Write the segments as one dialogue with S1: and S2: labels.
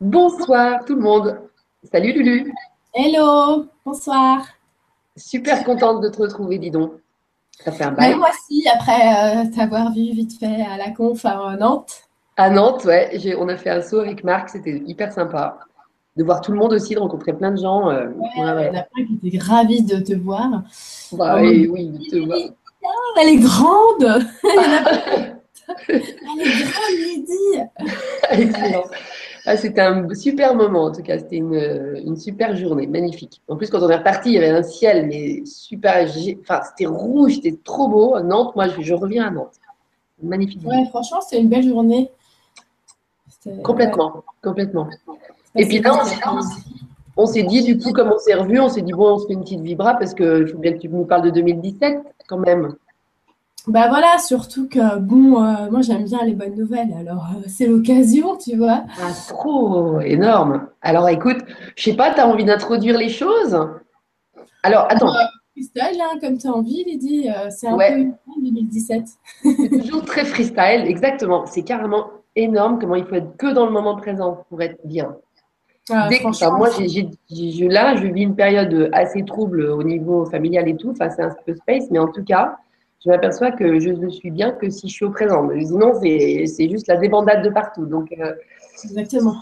S1: Bonsoir tout le monde. Salut Lulu.
S2: Hello, bonsoir.
S1: Super contente de te retrouver, dis donc.
S2: Ça fait un bail. moi aussi, après euh, t'avoir vu vite fait à la conf à Nantes.
S1: À Nantes, ouais. On a fait un saut avec Marc, c'était hyper sympa. De voir tout le monde aussi, de rencontrer plein de gens.
S2: Euh, ouais, ouais, Il y en a plein qui étaient ravis de te voir.
S1: Bah, oui, oui, de te voir.
S2: Elle est grande Elle est grande, Lydie
S1: Excellent. Ah, c'était un super moment, en tout cas. C'était une, super journée, magnifique. En plus, quand on est reparti, il y avait un ciel, mais super. Enfin, c'était rouge, c'était trop beau. Nantes, moi, je, reviens à Nantes. Magnifique.
S2: Ouais, franchement, c'était une belle journée.
S1: Complètement, complètement. Et puis là, on s'est dit, du coup, comme on s'est revu, on s'est dit, bon, on se fait une petite vibra parce qu'il faut bien que tu nous parles de 2017 quand même.
S2: Bah voilà, surtout que bon, euh, moi j'aime bien les bonnes nouvelles, alors euh, c'est l'occasion, tu vois.
S1: Ah, trop énorme. Alors écoute, je sais pas, tu as envie d'introduire les choses? Alors attends. Euh,
S2: freestyle, hein, comme tu as envie, Lydie, c'est un peu 2017.
S1: c'est toujours très freestyle, exactement. C'est carrément énorme comment il faut être que dans le moment présent pour être bien. Ah, Dès que, moi, là, je vis une période assez trouble au niveau familial et tout. Enfin, c'est un peu space, mais en tout cas, je m'aperçois que je ne suis bien que si je suis au présent. Sinon, c'est juste la débandade de partout. Donc,
S2: euh, Exactement.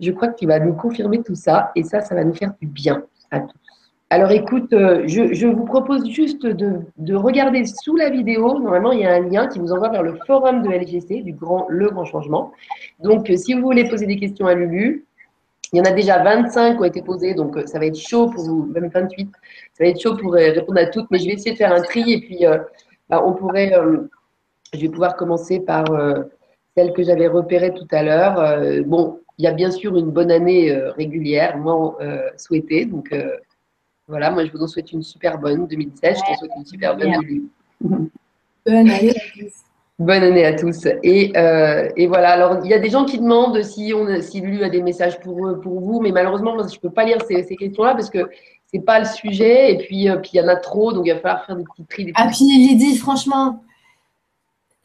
S1: Je crois qu'il va nous confirmer tout ça et ça, ça va nous faire du bien à tous. Alors écoute, euh, je, vous propose juste de, regarder sous la vidéo. Normalement, il y a un lien qui vous envoie vers le forum de LGC, du grand, le grand changement. Donc, euh, si vous voulez poser des questions à Lulu, il y en a déjà 25 qui ont été posées, donc ça va être chaud pour vous, même 28, ça va être chaud pour répondre à toutes, mais je vais essayer de faire un tri et puis bah, on pourrait, euh, je vais pouvoir commencer par euh, celle que j'avais repérée tout à l'heure. Euh, bon, il y a bien sûr une bonne année régulière, moi souhaitée. Donc voilà, moi je vous en souhaite une super bonne 2016. Je te souhaite une super bonne année.
S2: Bonne année.
S1: Bonne année à tous. Et, voilà, alors il y a des gens qui demandent si, on, si Lulu a des messages pour, pour vous, mais malheureusement, je ne peux pas lire ces, ces questions-là parce que c'est pas le sujet. Et puis, euh, puis il y en a trop, donc il va falloir faire des petits tri.
S2: ah, puis Lydie, franchement,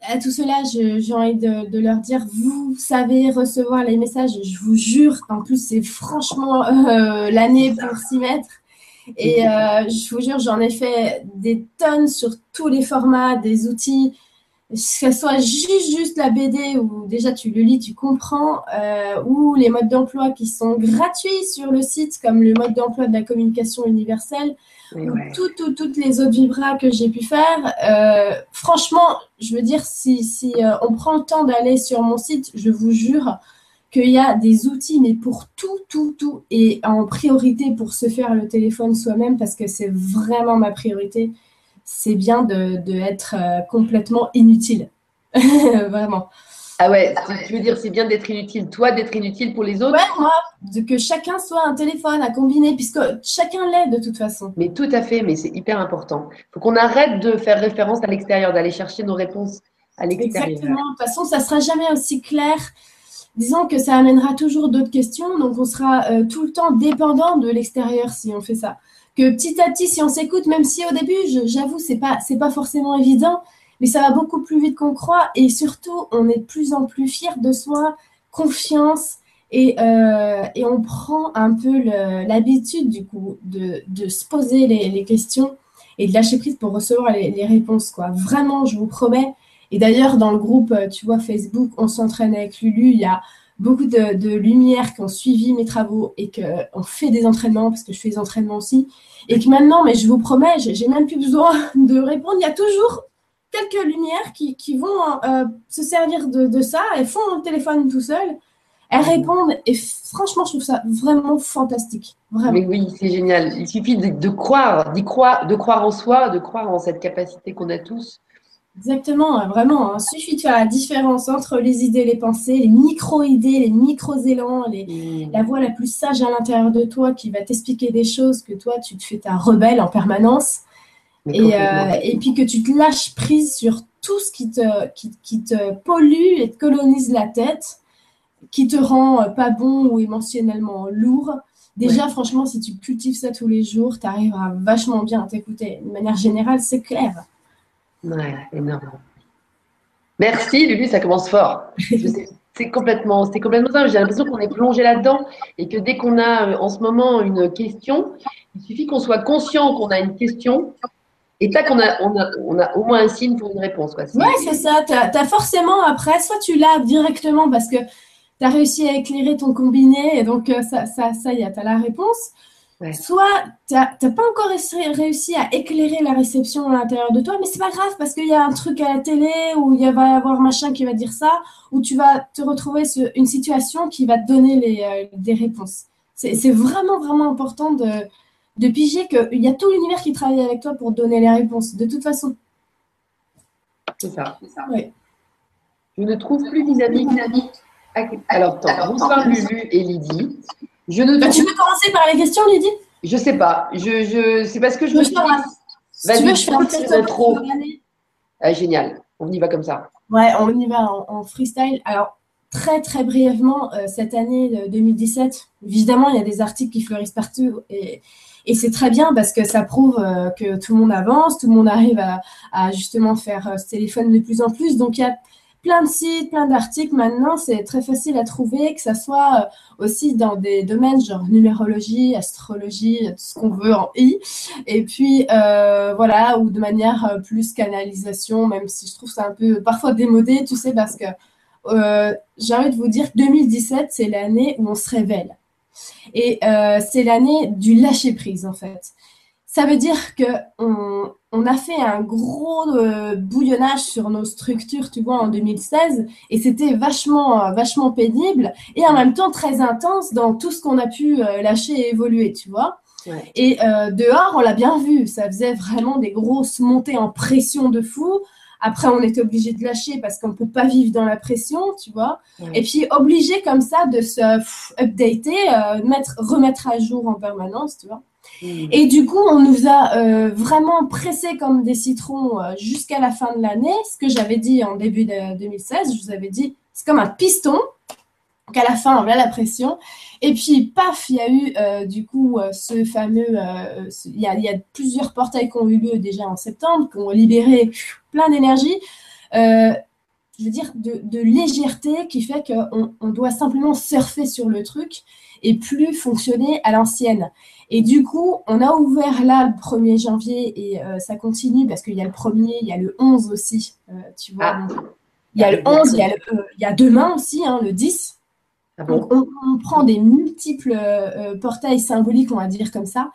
S2: à tout cela, j'ai envie de, leur dire, vous savez recevoir les messages, je vous jure. En plus, c'est franchement euh, l'année pour s'y mettre. Et euh, je vous jure, j'en ai fait des tonnes sur tous les formats, des outils ce soit juste, juste la BD où déjà tu le lis, tu comprends, euh, ou les modes d'emploi qui sont gratuits sur le site, comme le mode d'emploi de la communication universelle, ou toutes les autres vibras que j'ai pu faire. Euh, franchement, je veux dire, si, si euh, on prend le temps d'aller sur mon site, je vous jure qu'il y a des outils, mais pour tout, tout, tout, et en priorité pour se faire le téléphone soi-même, parce que c'est vraiment ma priorité c'est bien de, être euh, complètement inutile. Vraiment.
S1: Ah ouais, tu veux dire c'est bien d'être inutile, toi d'être inutile pour les autres
S2: Ouais, moi, de que chacun soit un téléphone à combiner, puisque chacun l'est de toute façon.
S1: Mais tout à fait, mais c'est hyper important. Il faut qu'on arrête de faire référence à l'extérieur, d'aller chercher nos réponses à l'extérieur.
S2: Exactement, de toute façon, ça sera jamais aussi clair. Disons que ça amènera toujours d'autres questions, donc on sera euh, tout le temps dépendant de l'extérieur si on fait ça que petit à petit, si on s'écoute, même si au début, j'avoue, c'est pas, pas forcément évident, mais ça va beaucoup plus vite qu'on croit. Et surtout, on est de plus en plus fier de soi, confiance, et, euh, et on prend un peu l'habitude, du coup, de, de se poser les, questions et de lâcher prise pour recevoir les, les, réponses, quoi. Vraiment, je vous promets. Et d'ailleurs, dans le groupe, tu vois, Facebook, on s'entraîne avec Lulu, il y a beaucoup de, de lumières qui ont suivi mes travaux et qu'on fait des entraînements, parce que je fais des entraînements aussi, et que maintenant, mais je vous promets, j'ai même plus besoin de répondre. Il y a toujours quelques lumières qui, qui vont euh, se servir de, de, ça. Elles font le téléphone tout seul. Elles répondent et franchement, je trouve ça vraiment fantastique. Vraiment.
S1: Mais oui, c'est génial. Il suffit de, de croire, d'y croire, de croire en soi, de croire en cette capacité qu'on a tous
S2: Exactement, vraiment. Il hein. suffit de faire la différence entre les idées, les pensées, les micro-idées, les micro-élans, mm. la voix la plus sage à l'intérieur de toi qui va t'expliquer des choses que toi, tu te fais ta rebelle en permanence. Et, euh, et, puis que tu te lâches prise sur tout ce qui te, qui, te pollue et te colonise la tête, qui te rend euh, pas bon ou émotionnellement lourd. Déjà, franchement, si tu cultives ça tous les jours, tu arriveras vachement bien à t'écouter. De manière générale, c'est clair.
S1: Ouais, énorme. Merci Lulu, ça commence fort. C'est complètement, c'est complètement ça. J'ai l'impression qu'on est plongé là-dedans et que dès qu'on a euh, en ce moment une question, il suffit qu'on soit conscient qu'on a une question et tac, on a, on, a, on a au moins un signe pour une réponse.
S2: Oui, c'est ça. Tu as, forcément après, soit tu l'as directement parce que tu as réussi à éclairer ton combiné et donc euh, ça, ça, ça y est, tu as la réponse. Soit tu n'as pas encore réussi à éclairer la réception à l'intérieur de toi, mais c'est pas grave parce qu'il y a un truc à la télé ou il va y avoir machin qui va dire ça, ou tu vas te retrouver sur une situation qui va te donner les, euh, des réponses. C'est vraiment, vraiment important de, de piger qu'il y a tout l'univers qui travaille avec toi pour donner les réponses, de toute façon.
S1: C'est ça. ça. Je ne trouve plus dynamique. Alors, attends, bonsoir Lulu et Lydie.
S2: Je ne bah, Tu veux commencer par les questions, Lydie?
S1: Je sais pas. Je, je... C'est parce que je me suis
S2: Vas-y, tu veux, je fais
S1: trop. Ah, génial. On y va comme ça.
S2: Ouais, on y va en, freestyle. Alors, très très brièvement, euh, cette année 2017, évidemment, il y a des articles qui fleurissent partout et, et c'est très bien parce que ça prouve euh, que tout le monde avance, tout le monde arrive à, à justement faire euh, ce téléphone de plus en plus. Donc, il y a plein de sites, plein d'articles maintenant, c'est très facile à trouver, que ça soit euh, aussi dans des domaines genre numérologie, astrologie, tout ce qu'on veut en I, et puis euh, voilà, ou de manière euh, plus canalisation, même si je trouve ça un peu parfois démodé, tu sais, parce que j'ai envie de vous dire que 2017, c'est l'année où on se révèle. Et c'est l'année du lâcher prise, en fait. Ça veut dire que on, a fait un gros euh, bouillonnage sur nos structures, tu vois, en 2016, et c'était vachement, euh, vachement pénible et en même temps très intense dans tout ce qu'on a pu euh, lâcher et évoluer, tu vois. Et dehors, on l'a bien vu, ça faisait vraiment des grosses montées en pression de fou. Après, on était obligé de lâcher parce qu'on ne peut pas vivre dans la pression, tu vois. Et puis, obligé comme ça de se updater, mettre, remettre à jour en permanence, tu vois. Mm. Et du coup, on nous a euh, vraiment pressé comme des citrons euh, jusqu'à la fin de l'année. Ce que j'avais dit en début de 2016, je vous avais dit, c'est comme un piston. qu'à la fin, on a la pression. Et puis, paf, il y a eu euh, du coup ce fameux. Il y, a, plusieurs portails qui ont eu lieu déjà en septembre, qui ont libéré plein d'énergie. je veux dire, de, légèreté qui fait qu'on on doit simplement surfer sur le truc et plus fonctionner à l'ancienne. Et du coup, on a ouvert là le 1er janvier et euh, ça continue parce qu'il y a le 1er, il y a le 11 aussi, euh, tu vois. Ah. Il y a le 11, il y a, euh, il y a demain aussi, hein, le 10. Ah Donc, on, prend des multiples portails symboliques, on va dire comme ça.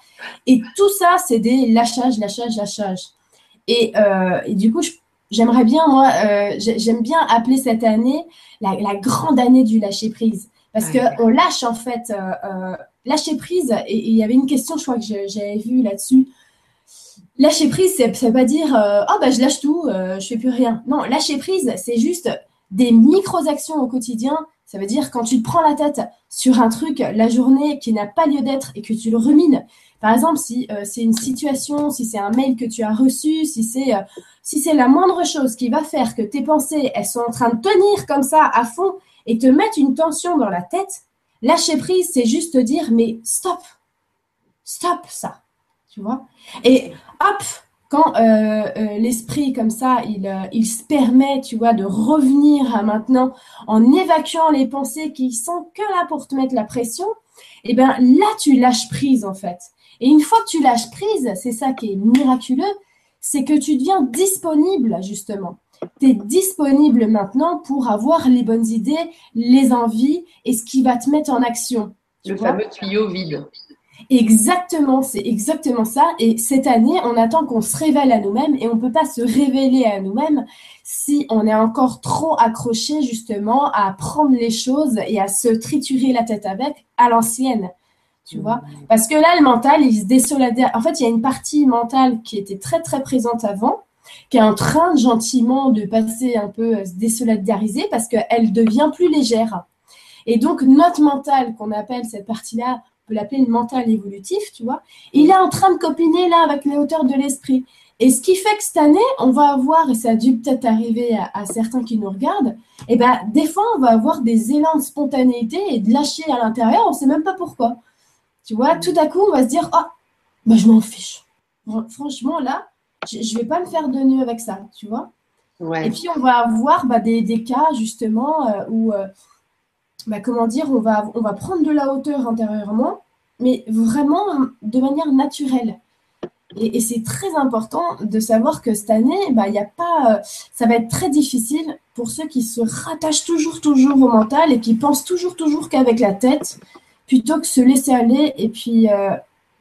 S2: Et tout ça, c'est des lâchages, lâchages, lâchages. Et, et du coup, j'aimerais bien, moi, j'aime bien appeler cette année la, la, grande année du lâcher prise. Parce qu'on lâche en fait lâcher prise, et il y avait une question, je crois que j'avais vu là-dessus. Lâcher prise, ça ne veut pas dire euh, oh bah je lâche tout, euh, je fais plus rien. Non, lâcher prise, c'est juste des micro-actions au quotidien. Ça veut dire quand tu te prends la tête sur un truc la journée qui n'a pas lieu d'être et que tu le rumines. Par exemple, si euh, c'est une situation, si c'est un mail que tu as reçu, si c'est si c'est la moindre chose qui va faire que tes pensées elles sont en train de tenir comme ça à fond et te mettre une tension dans la tête, Lâcher prise, c'est juste dire, mais stop, stop ça, tu vois. Et hop, quand euh, euh, l'esprit comme ça, il, euh, il, se permet, tu vois, de revenir maintenant en évacuant les pensées qui sont que là pour te mettre la pression, eh bien là, tu lâches prise en fait. Et une fois que tu lâches prise, c'est ça qui est miraculeux, c'est que tu deviens disponible justement tu es disponible maintenant pour avoir les bonnes idées, les envies et ce qui va te mettre en action.
S1: Le fameux tuyau vide.
S2: Exactement, c'est exactement ça. Et cette année, on attend qu'on se révèle à nous-mêmes et on ne peut pas se révéler à nous-mêmes si on est encore trop accroché justement à prendre les choses et à se triturer la tête avec à l'ancienne. Tu vois mmh. Parce que là, le mental, il se désolidarise. En fait, il y a une partie mentale qui était très très présente avant qui est en train gentiment de passer un peu, euh, se désolidariser parce qu'elle devient plus légère. Et donc, notre mental, qu'on appelle cette partie-là, on peut l'appeler le mental évolutif, tu vois, il est en train de copiner là avec les hauteurs de l'esprit. Et ce qui fait que cette année, on va avoir, et ça a dû peut-être arriver à, certains qui nous regardent, et eh ben, des fois, on va avoir des élans de spontanéité et de lâcher à l'intérieur, on ne sait même pas pourquoi. Tu vois, tout à coup, on va se dire, oh, bah, je m'en fiche. Franchement, là, je ne vais pas me faire de nœud avec ça, tu vois. Et puis, on va avoir bah, des, des, cas, justement, euh, où, euh, bah, comment dire, on va, on va prendre de la hauteur intérieurement, mais vraiment de manière naturelle. Et, c'est très important de savoir que cette année, bah, y a pas, euh, ça va être très difficile pour ceux qui se rattachent toujours, toujours au mental et qui pensent toujours, toujours qu'avec la tête, plutôt que se laisser aller et puis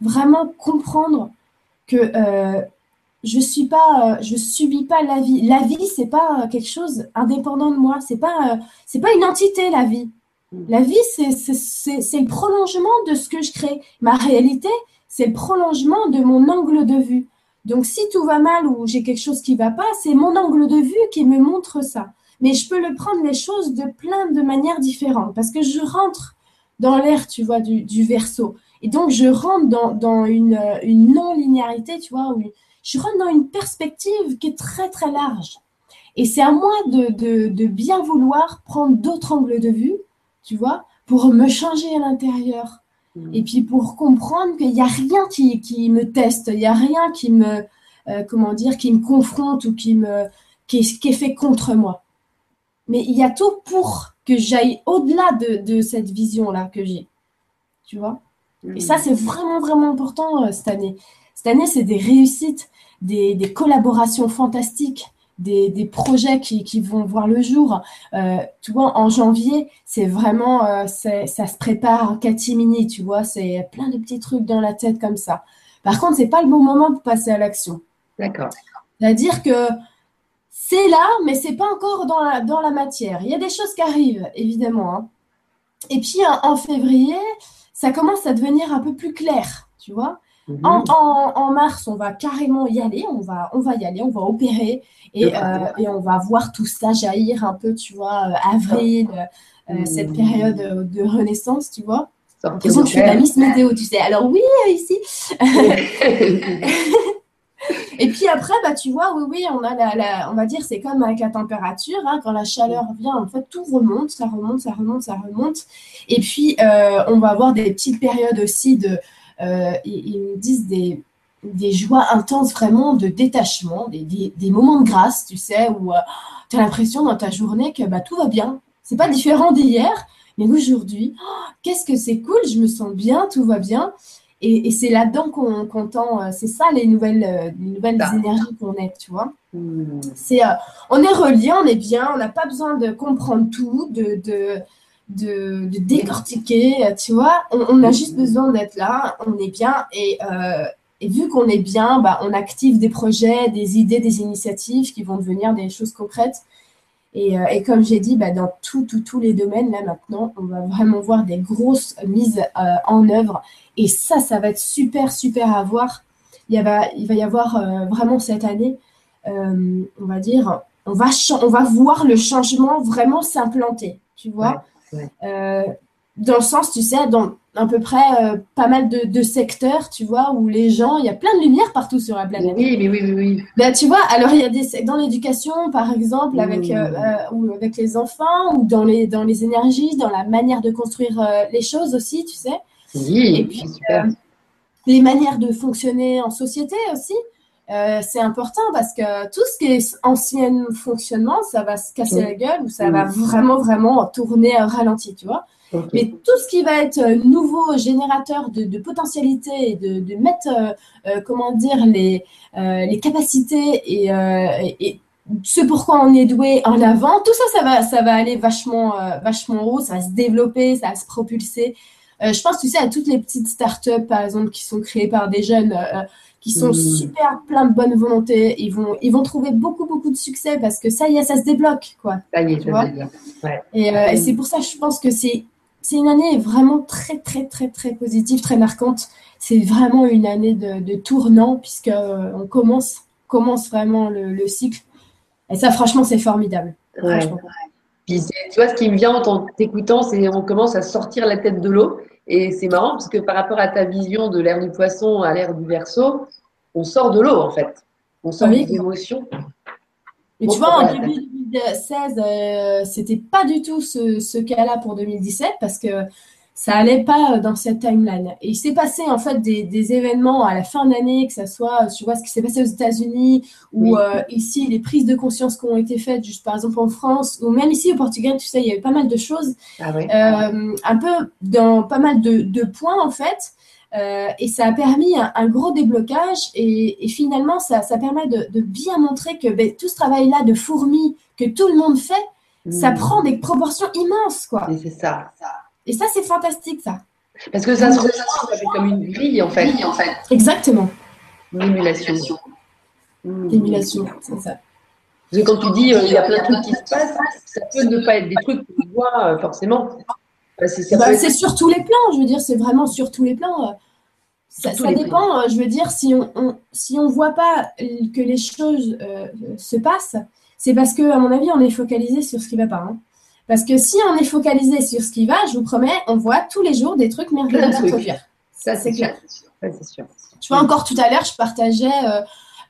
S2: vraiment comprendre que je suis pas, je subis pas la vie. La vie, c'est pas quelque chose indépendant de moi. C'est pas, c'est pas une entité la vie. La vie, c'est le prolongement de ce que je crée. Ma réalité, c'est le prolongement de mon angle de vue. Donc, si tout va mal ou j'ai quelque chose qui va pas, c'est mon angle de vue qui me montre ça. Mais je peux le prendre les choses de plein de manières différentes parce que je rentre dans l'air, tu vois, du, du, verso. Et donc, je rentre dans, une, non-linéarité, tu vois, où je rentre dans une perspective qui est très, très large. Et c'est à moi de, de bien vouloir prendre d'autres angles de vue, tu vois, pour me changer à l'intérieur, Mm. Et puis pour comprendre qu'il n'y a rien qui, qui, me teste, il n'y a rien qui me, euh, comment dire, qui me confronte ou qui, me, qui, est, fait contre moi. Mais il y a tout pour que j'aille au-delà de, de, cette vision-là que j'ai. Tu vois Et mm. ça, c'est vraiment, vraiment important euh, cette année. Cette année, c'est des réussites, des, des collaborations fantastiques, des, projets qui, vont voir le jour. Euh, tu vois, en janvier, c'est vraiment, euh, ça se prépare en catimini, tu vois, c'est plein de petits trucs dans la tête comme ça. Par contre, c'est pas le bon moment pour passer à l'action.
S1: D'accord.
S2: C'est-à-dire que c'est là, mais c'est pas encore dans la, dans la matière. Il y a des choses qui arrivent, évidemment. Hein. Et puis en février, ça commence à devenir un peu plus clair, tu vois. Mhm. En, mars, on va carrément y aller, on va, on va y aller, on va opérer et, euh, on va voir tout ça jaillir un peu, tu vois, euh, avril, euh, cette période de renaissance, tu vois. L'impression que je suis la Miss Météo, tu sais. Alors oui, ici. et puis après, bah, tu vois, oui, oui, on a la, on va dire, c'est comme avec la température, hein, quand la chaleur vient, en fait, tout remonte, ça remonte, ça remonte, ça remonte. Et puis, on va avoir des petites périodes aussi de, euh, ils me disent des, des joies intenses vraiment de détachement, des, des, moments de grâce, tu sais, où euh, tu as l'impression dans ta journée que bah, tout va bien. C'est pas différent d'hier, mais aujourd'hui, oh, qu'est-ce que c'est cool, je me sens bien, tout va bien. Et, et c'est là-dedans qu'on tend, euh, c'est ça les nouvelles, les nouvelles énergies qu'on est, tu vois. Hmm. C'est, on est relié, on est bien, on n'a pas besoin de comprendre tout, de, de de, décortiquer, tu vois. On, a juste besoin d'être là, on est bien et, euh, vu qu'on est bien, bah, on active des projets, des idées, des initiatives qui vont devenir des choses concrètes. Et, euh, comme j'ai dit, bah, dans tous les domaines, là maintenant, on va vraiment voir des grosses mises euh, en œuvre. Et ça, ça va être super, super à voir. Il, va, il va y avoir vraiment cette année, on va dire, on va, on va voir le changement vraiment s'implanter, tu vois. Euh, dans le sens, tu sais, dans à peu près euh, pas mal de, secteurs, tu vois, où les gens, il y a plein de lumière partout sur la planète.
S1: Oui, oui, oui, oui.
S2: Ben, tu vois, alors il y a des dans l'éducation, par exemple, avec mmh. euh, ou avec les enfants, ou dans les dans les énergies, dans la manière de construire les choses aussi, tu sais.
S1: Oui. Et puis
S2: les manières de fonctionner en société aussi. C'est important parce que tout ce qui est ancien fonctionnement, ça va se casser la gueule ou ça va vraiment, vraiment tourner à ralenti, tu vois. Mais tout ce qui va être euh, nouveau générateur de, de potentialité et de, de mettre, euh, euh, comment dire, les, les capacités et, et, ce pourquoi on est doué en avant, tout ça, ça va, ça va aller vachement, vachement haut, ça va se développer, ça va se propulser. Je pense, tu sais, à toutes les petites startups, par exemple, qui sont créées par des jeunes qui sont super plein de bonne volonté. Ils vont, ils vont trouver beaucoup, beaucoup de succès parce que ça y est, ça se débloque. Quoi,
S1: ça y est, ça
S2: ouais. Et, euh, et c'est pour ça que je pense que c'est, c'est une année vraiment très, très, très, très positive, très marquante. C'est vraiment une année de, de tournant puisque euh, on commence, commence vraiment le, le, cycle. Et ça, franchement, c'est formidable.
S1: Puis, tu vois, ce qui me vient en t'écoutant, c'est on commence à sortir la tête de l'eau. Et c'est marrant parce que par rapport à ta vision de l'ère du poisson à l'ère du verso, on sort de l'eau en fait. On sort des émotions.
S2: Mais tu vois, en début 2016, euh, c'était pas du tout ce, cas-là pour 2017 parce que ça allait pas dans cette timeline. Et il s'est passé en fait des, événements à la fin d'année, que ce soit, tu vois, ce qui s'est passé aux États-Unis ou ici les prises de conscience qui ont été faites, juste par exemple en France ou même ici au Portugal, tu sais, il y avait pas mal de choses, ah un peu dans pas mal de points en fait. Euh, et ça a permis un, gros déblocage et, finalement, ça, permet de, bien montrer que ben, tout ce travail-là de fourmi que tout le monde fait, ça hmm. prend des proportions immenses. Quoi.
S1: C'est ça.
S2: Et ça, c'est fantastique, ça.
S1: Parce que ça se ressent comme une grille, en fait. En fait.
S2: Exactement.
S1: Une émulation.
S2: Émulation, c'est ça.
S1: Parce que quand tu dis euh, il y a plein de trucs qui se passent, ça peut ne pas être des trucs que tu vois euh, forcément.
S2: Bah, bah, c'est sur tous les plans, je veux dire, c'est vraiment sur tous les plans. Ça, dépend, euh, je veux dire, si on, ne si on voit pas que les choses euh, se passent, c'est parce que, à mon avis, on est focalisé sur ce qui va pas. Hein. Parce que si on est focalisé sur ce qui va, je vous promets, on voit tous les jours des trucs merveilleux
S1: Ça, c'est clair. sûr.
S2: Tu vois, encore tout à l'heure, je partageais euh,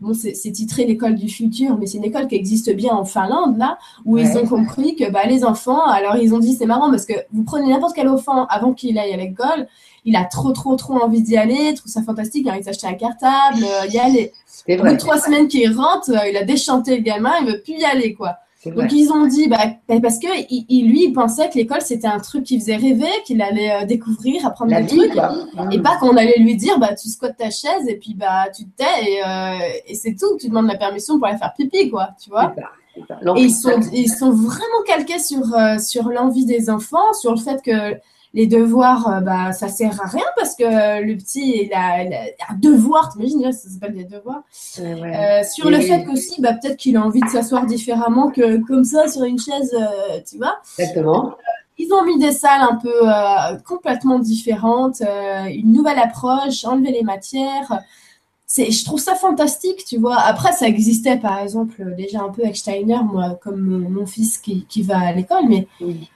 S2: bon, c'est titré l'école du futur, mais c'est une école qui existe bien en Finlande, là, où ils ont compris que bah, les enfants, alors ils ont dit, c'est marrant parce que vous prenez n'importe quel enfant avant qu'il aille à l'école, il a trop, trop, trop envie d'y aller, trouve ça fantastique, il s'acheter un cartable, euh, y aller. Au bout de trois semaines qu'il rentre, euh, il a déchanté le gamin, il veut plus y aller, quoi. Donc ils ont dit, bah, bah parce que il, lui, il pensait que l'école c'était un truc qui faisait rêver, qu'il allait euh, découvrir, apprendre des trucs, et pas qu'on allait lui dire, bah tu squattes ta chaise et puis bah tu te tais et, euh, et c'est tout, tu demandes la permission pour aller faire pipi, quoi, tu vois. Et ils sont, ils sont vraiment calqués sur, euh, sur l'envie des enfants, sur le fait que les devoirs, euh, bah, ça sert à rien parce que le petit, il a, un devoir, t'imagines, ça s'appelle des devoirs. Euh, sur le fait qu'aussi, bah, peut-être qu'il a envie de s'asseoir différemment que comme ça sur une chaise, euh, tu vois.
S1: Exactement.
S2: Ils ont mis des salles un peu complètement différentes, une nouvelle approche, enlever les matières je trouve ça fantastique, tu vois. Après, ça existait, par exemple, déjà un peu avec Steiner, moi, comme mon, fils qui, va à l'école, mais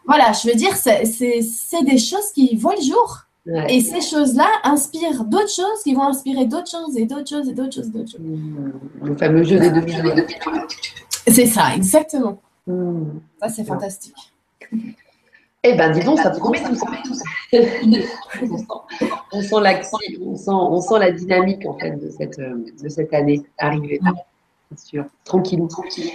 S2: voilà, je veux dire, c'est des choses qui voient le jour. Et ces choses-là inspirent d'autres choses qui vont inspirer d'autres choses et d'autres choses et d'autres choses, d'autres choses. Mmh.
S1: Le fameux jeu des deux
S2: C'est ça, exactement. Mmh. Ça, c'est fantastique.
S1: Eh ben, dis donc, ça promet tout ça. on, sent la, on, sent, on sent la dynamique en fait de cette, de cette année arrivée. C'est sûr. Tranquille, tranquille.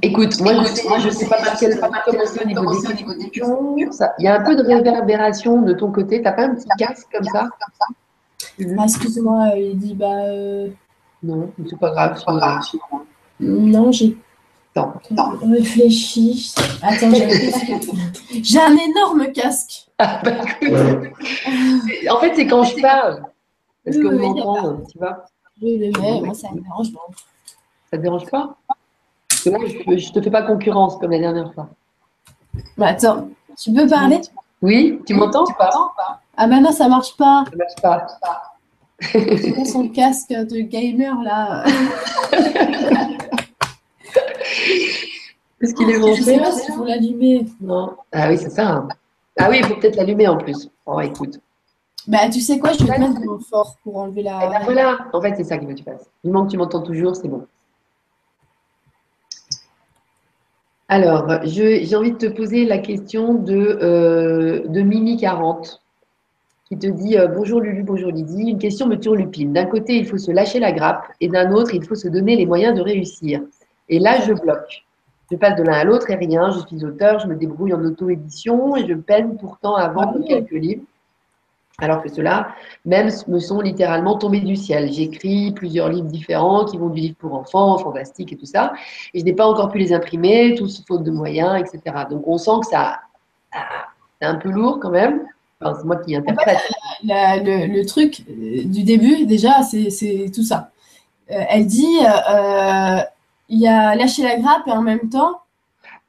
S1: Écoute, moi, je ne sais pas par quel commencer au niveau des questions. Il y a un peu de réverbération de ton côté. Tu n'as pas un petit casque comme ça?
S2: Ah, Excuse-moi, il dit bah. Euh,
S1: non, c'est pas grave. Pas grave.
S2: Non, j'ai
S1: Attends,
S2: Réfléchis. Attends, j'ai un énorme casque. Bah,
S1: en fait, c'est quand je parle. Parce qu'on m'entend, tu vois.
S2: Oui, mais moi, ça me dérange pas.
S1: Ça te dérange pas? Parce que moi, je ne te fais pas concurrence comme la dernière fois.
S2: Bah, attends, tu peux parler?
S1: Oui, tu m'entends ou pas?
S2: Ah, bah non, ça marche pas.
S1: Ça marche pas.
S2: C'est son casque de gamer là
S1: Est-ce qu'il est
S2: monté Je sais pas s'il faut l'allumer.
S1: Non. Ah oui, c'est ça. Ah oui, il faut peut-être l'allumer en plus. Oh, écoute.
S2: Bah, tu sais quoi, je vais te mettre mon fort pour enlever la.
S1: Eh ben, voilà, en fait, c'est ça qu'il faut que tu fasses. Du moment que tu m'entends toujours, c'est bon. Alors, j'ai envie de te poser la question de, euh, de Mimi40 qui te dit euh, Bonjour Lulu, bonjour Lydie. Une question me turlupine. D'un côté, il faut se lâcher la grappe et d'un autre, il faut se donner les moyens de réussir. Et là, je bloque. Je passe de l'un à l'autre et rien. Je suis auteur, je me débrouille en auto-édition et je peine pourtant à vendre ah quelques livres. Alors que ceux-là, même, me sont littéralement tombés du ciel. J'écris plusieurs livres différents qui vont du livre pour enfants, fantastique et tout ça. Et je n'ai pas encore pu les imprimer, tous faute de moyens, etc. Donc on sent que ça, c'est un peu lourd quand même. c'est moi qui interprète.
S2: le, truc euh, du début, déjà, c'est tout ça. Euh, elle dit euh, il y a lâcher la grappe et en même temps.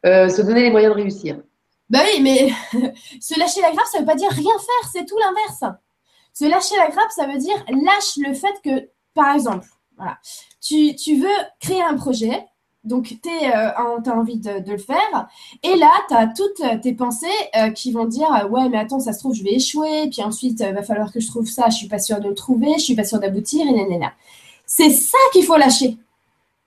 S1: Euh, se donner les moyens de réussir.
S2: Bah oui, mais se lâcher la grappe, ça ne veut pas dire rien faire, c'est tout l'inverse. Se lâcher la grappe, ça veut dire lâche le fait que, par exemple, voilà, tu, tu veux créer un projet, donc tu euh, as envie de, le faire, et là, tu as toutes tes pensées euh, qui vont dire Ouais, mais attends, ça se trouve, je vais échouer, puis ensuite, il va falloir que je trouve ça, je suis pas sûre de le trouver, je suis pas sûre d'aboutir, et nanana. C'est ça qu'il faut lâcher.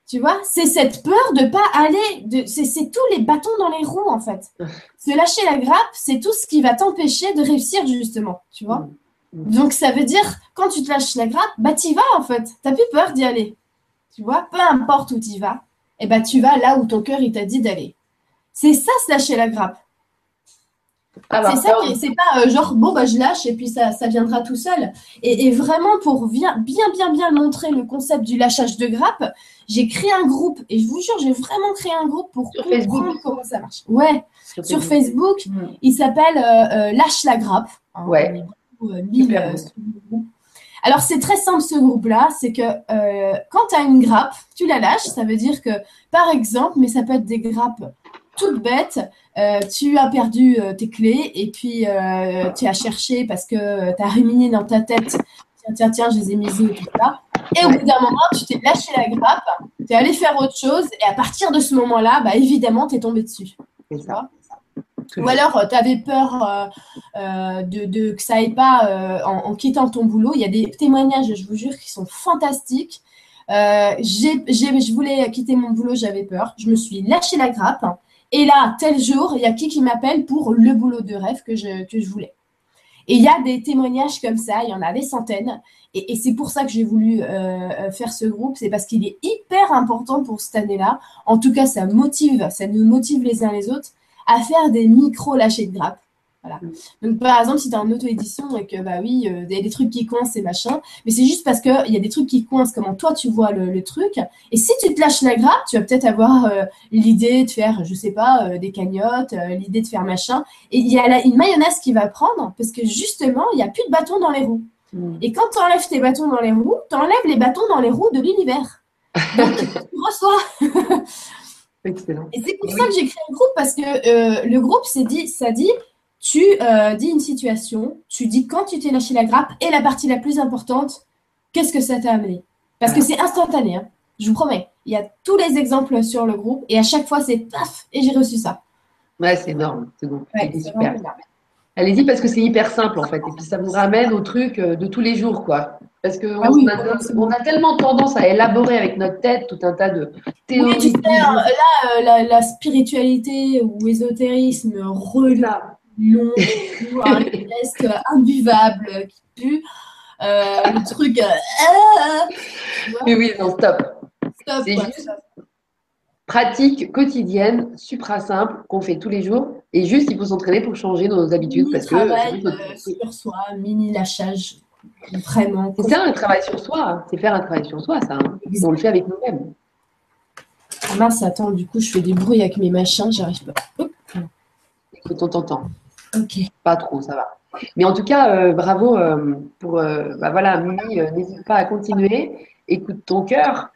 S2: Tu vois, c'est cette peur de pas aller, de, c'est, c'est tous les bâtons dans les roues en fait. Se lâcher la grappe, c'est tout ce qui va t'empêcher de réussir justement, tu vois.
S1: Mm.
S2: Donc ça veut dire, quand tu te lâches la grappe, bah t'y vas en fait. T'as plus peur d'y aller. Tu vois, peu importe où tu vas, et bah tu vas là où ton cœur il t'a dit d'aller. C'est ça, se lâcher la grappe.
S1: Avoir
S2: C'est ça c'est pas euh, genre bon bah je lâche et puis ça, ça viendra tout seul. Et, et vraiment pour bien bien bien bien montrer le concept du lâchage de grappe, j'ai créé un groupe et je vous jure j'ai vraiment créé un groupe pour
S1: Sur
S2: comprendre
S1: Facebook
S2: comment ça marche. Ouais, sur Facebook,
S1: Mm.
S2: il s'appelle euh, euh, lâche la grappe. Hein,
S1: Ouais.
S2: mille. Alors c'est très simple ce groupe-là, c'est que quand tu as une grappe, tu la lâches, ça veut dire que par exemple, mais ça peut être des grappes toutes bêtes, euh, tu as perdu euh, tes clés et puis euh, tu as cherché parce que tu as ruminé dans ta tête, tiens, tiens, tiens, je les ai mises où et tout ça. Et au bout d'un moment, tu t'es lâché la grappe, tu es allé faire autre chose et à partir de ce moment-là, bah, évidemment, tu es tombé dessus. Tu vois ou alors, tu avais peur de, de- que ça aille pas en, en quittant ton boulot. Il y a des témoignages, je vous jure, qui sont fantastiques. Euh, je voulais quitter mon boulot, j'avais peur. Je me suis lâché la grappe. Et là, tel jour, il y a qui qui m'appelle pour le boulot de rêve que je, que je voulais. Et il y a des témoignages comme ça, il y en a des centaines. Et, c'est pour ça que j'ai voulu euh, euh, faire ce groupe, c'est parce qu'il est hyper important pour cette année-là. En tout cas, ça motive, ça nous motive les uns les autres à faire des micro lâchers de grappe. Voilà. Donc, par exemple, si tu as en auto-édition et que, bah oui, euh, il y a des trucs qui coincent et machin, mais c'est juste parce qu'il y a des trucs qui coincent, comment toi tu vois le, le truc. Et si tu te lâches la grappe, tu vas peut-être avoir euh, l'idée de faire, je sais pas, euh, des cagnottes, l'idée de faire machin. Et il y a une mayonnaise qui va prendre parce que justement, il n'y a plus de bâtons dans les roues.
S1: Mm.
S2: Et quand tu enlèves tes bâtons dans les roues, tu enlèves les bâtons dans les roues de l'univers. Donc, tu reçois.
S1: Excellent.
S2: Et c'est pour ça que j'ai créé un groupe parce que le groupe, c'est dit, ça dit, tu euh, dis une situation, tu dis quand tu t'es lâché la grappe et la partie la plus importante, qu'est-ce que ça t'a amené? Parce que c'est instantané, hein. je vous promets. Il y a tous les exemples sur le groupe et à chaque fois, c'est paf, et j'ai reçu ça.
S1: Ouais, c'est énorme. C'est bon.
S2: Ouais,
S1: super. Allez-y parce que c'est hyper simple en fait. Et puis ça vous ramène au truc euh, de tous les jours, quoi. Parce qu'on
S2: Ah oui,
S1: a,
S2: c'est
S1: on a tellement tendance à élaborer avec notre tête tout un tas de théories.
S2: Oui, tu sais, euh, là, la, la spiritualité ou ésotérisme
S1: Là.
S2: Long, ou un geste imbuvable qui pue. Euh, le truc, euh, tu vois,
S1: Oui, non, stop.
S2: stop,
S1: C'est juste- Pratique quotidienne, supra simple, qu'on fait tous les jours. Et juste, il faut s'entraîner pour changer nos habitudes.
S2: Mini
S1: Parce que
S2: travail
S1: c'est
S2: euh, sur soi, mini lâchage, vraiment.
S1: c'est ça un travail sur soi. C'est faire un travail sur soi, ça. hein. On le fait avec nous-mêmes.
S2: Ah mince, attends, du coup, je fais des bruits avec mes machins, j'arrive pas.
S1: Écoute, on t'entend.
S2: Ok.
S1: Pas trop, ça va. Mais en tout cas, euh, bravo euh, pour. euh, bah voilà, Mimi, n'hésite pas à continuer. Écoute ton cœur.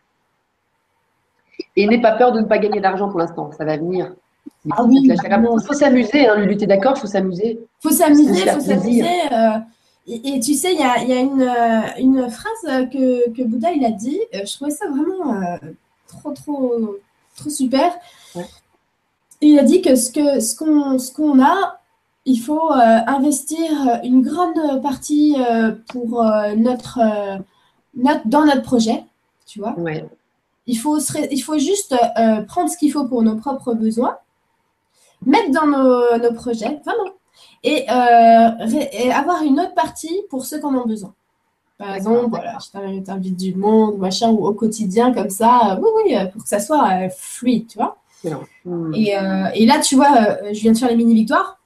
S1: Et n'aie pas peur de ne pas gagner d'argent pour l'instant. Ça va venir.
S2: Ah oui,
S1: faut s'amuser, hein, Lulu, t'es d'accord Il faut s'amuser.
S2: Faut s'amuser, faut s'amuser. et, et tu sais, il y a, y a une, une phrase que, que Bouddha il a dit. je trouvais ça vraiment trop, trop, trop super.
S1: Ouais.
S2: Il a dit que ce qu'on ce qu'on a, il faut euh, investir une grande partie euh, pour euh, notre, euh, notre dans notre projet, tu vois.
S1: Ouais.
S2: Il faut, se il faut juste euh, prendre ce qu'il faut pour nos propres besoins, mettre dans nos, nos projets, vraiment, et, euh, et avoir une autre partie pour ceux qui en ont besoin. Par exemple, voilà, je t'invite du monde, machin, ou au quotidien, comme ça, euh, oui, oui, euh, pour que ça soit euh, fluide, tu vois.
S1: Hmm.
S2: Et, euh, et là, tu vois, euh, je viens de faire les mini-victoires,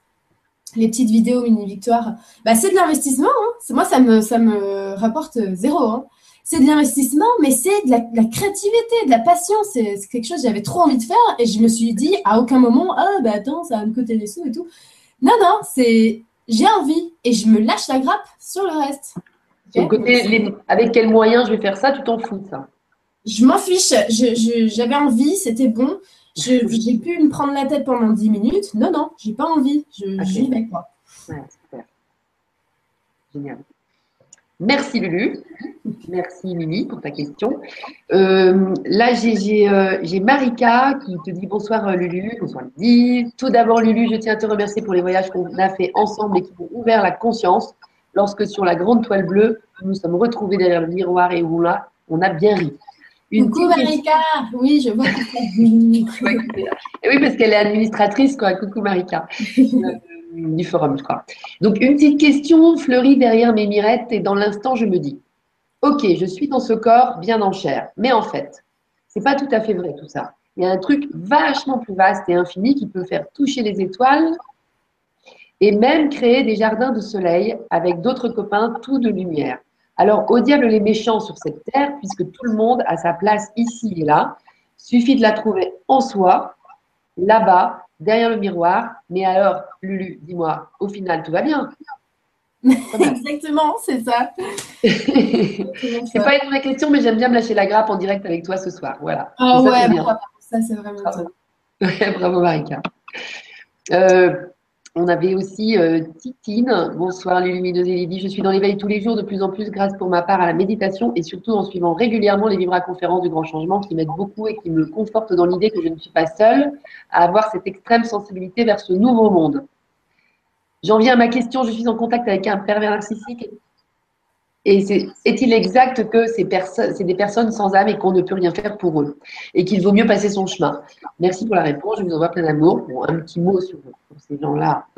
S2: les petites vidéos mini-victoires. Bah, c'est de l'investissement. Hein. Moi, ça me, ça me rapporte euh, zéro. Hein. C'est de l'investissement, mais c'est de la, de la créativité, de la passion. C'est quelque chose que j'avais trop envie de faire et je me suis dit à aucun moment, ah, bah attends, ça va me coûter des sous et tout. Non, non, c'est j'ai envie et je me lâche la grappe sur le reste.
S1: Côté, les- avec quels moyens je vais faire ça, tu t'en fous ça?
S2: Je m'en fiche. J'avais envie, c'était bon. Je- J'ai pu me prendre la tête pendant 10 minutes. Non, non, j'ai pas envie. Je-
S1: Ok.
S2: J'y vais, quoi.
S1: Ouais, super. Génial. Merci Lulu. Merci Mimi pour ta question. Euh, là, j'ai- j'ai euh, j'ai Marika qui te dit bonsoir euh, Lulu. Bonsoir Lydie. Tout d'abord Lulu, je tiens à te remercier pour les voyages qu'on a fait ensemble et qui m'ont ouvert la conscience lorsque sur la grande toile bleue, nous nous sommes retrouvés derrière le miroir et où là, on a bien ri.
S2: Une Coucou Marika Oui, je vois que
S1: Oui, parce qu'elle est administratrice, quoi. Coucou Marika. du forum, je crois. Donc, une petite question fleurit derrière mes mirettes et dans l'instant, je me dis Ok, je suis dans ce corps bien en chair. Mais en fait, c'est pas tout à fait vrai tout ça. Il y a un truc vachement plus vaste et infini qui peut faire toucher les étoiles et même créer des jardins de soleil avec d'autres copains, tout de lumière. Alors, au diable les méchants sur cette terre, puisque tout le monde a sa place ici et là. Suffit de la trouver en soi, là-bas, derrière le miroir. Mais alors, Lulu, dis-moi, au final, tout va bien?
S2: Exactement, c'est ça.
S1: c'est pas une vraie question, mais j'aime bien me lâcher la grappe en direct avec toi ce soir. Voilà.
S2: Ah ouais, bravo. ça c'est vraiment bravo.
S1: bravo Marika. Euh, on avait aussi euh, Titine. Bonsoir, les lumineuses et Je suis dans l'éveil tous les jours, de plus en plus, grâce pour ma part à la méditation et surtout en suivant régulièrement les vibra-conférences du Grand Changement qui m'aident beaucoup et qui me confortent dans l'idée que je ne suis pas seule à avoir cette extrême sensibilité vers ce nouveau monde. J'en viens à ma question. Je suis en contact avec un pervers narcissique. Et est-il exact que c'est des personnes sans âme et qu'on ne peut rien faire pour eux Et qu'il vaut mieux passer son chemin? Merci pour la réponse. Je vous envoie plein d'amour. un petit mot sur, ces gens-là.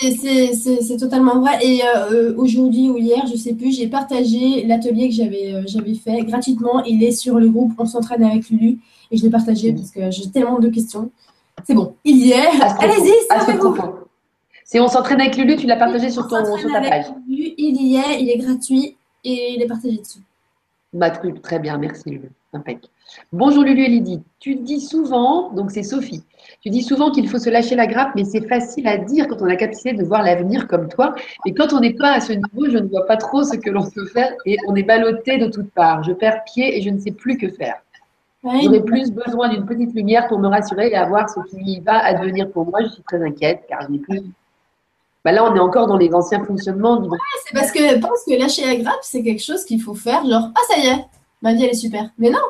S2: c'est totalement vrai. Et euh, aujourd'hui ou hier, je ne sais plus, j'ai partagé l'atelier que euh, j'avais fait gratuitement. Il est sur le groupe On s'entraîne avec Lulu. Et je l'ai partagé parce que j'ai tellement de questions. C'est bon, il y est. Allez-y.
S1: Si on s'entraîne avec Lulu, tu l'as partagé sur, ton, sur ta page.
S2: Lulu, il y est, il est gratuit et il est partagé dessus.
S1: Bah, très bien, merci Lulu. Bonjour Lulu et Lydie. Tu dis souvent, donc c'est Sophie, tu dis souvent qu'il faut se lâcher la grappe, mais c'est facile à dire quand on a la capacité de voir l'avenir comme toi. Et quand on n'est pas à ce niveau, je ne vois pas trop ce que l'on peut faire et on est ballotté de toutes parts. Je perds pied et je ne sais plus que faire. J'aurais plus besoin d'une petite lumière pour me rassurer et avoir ce qui va advenir pour moi. Je suis très inquiète car je n'ai plus bah là, on est encore dans les anciens fonctionnements.
S2: Ouais, c'est parce que je pense que lâcher la grappe, c'est quelque chose qu'il faut faire. Genre, ah, ça y est, ma vie, elle est super. Mais non,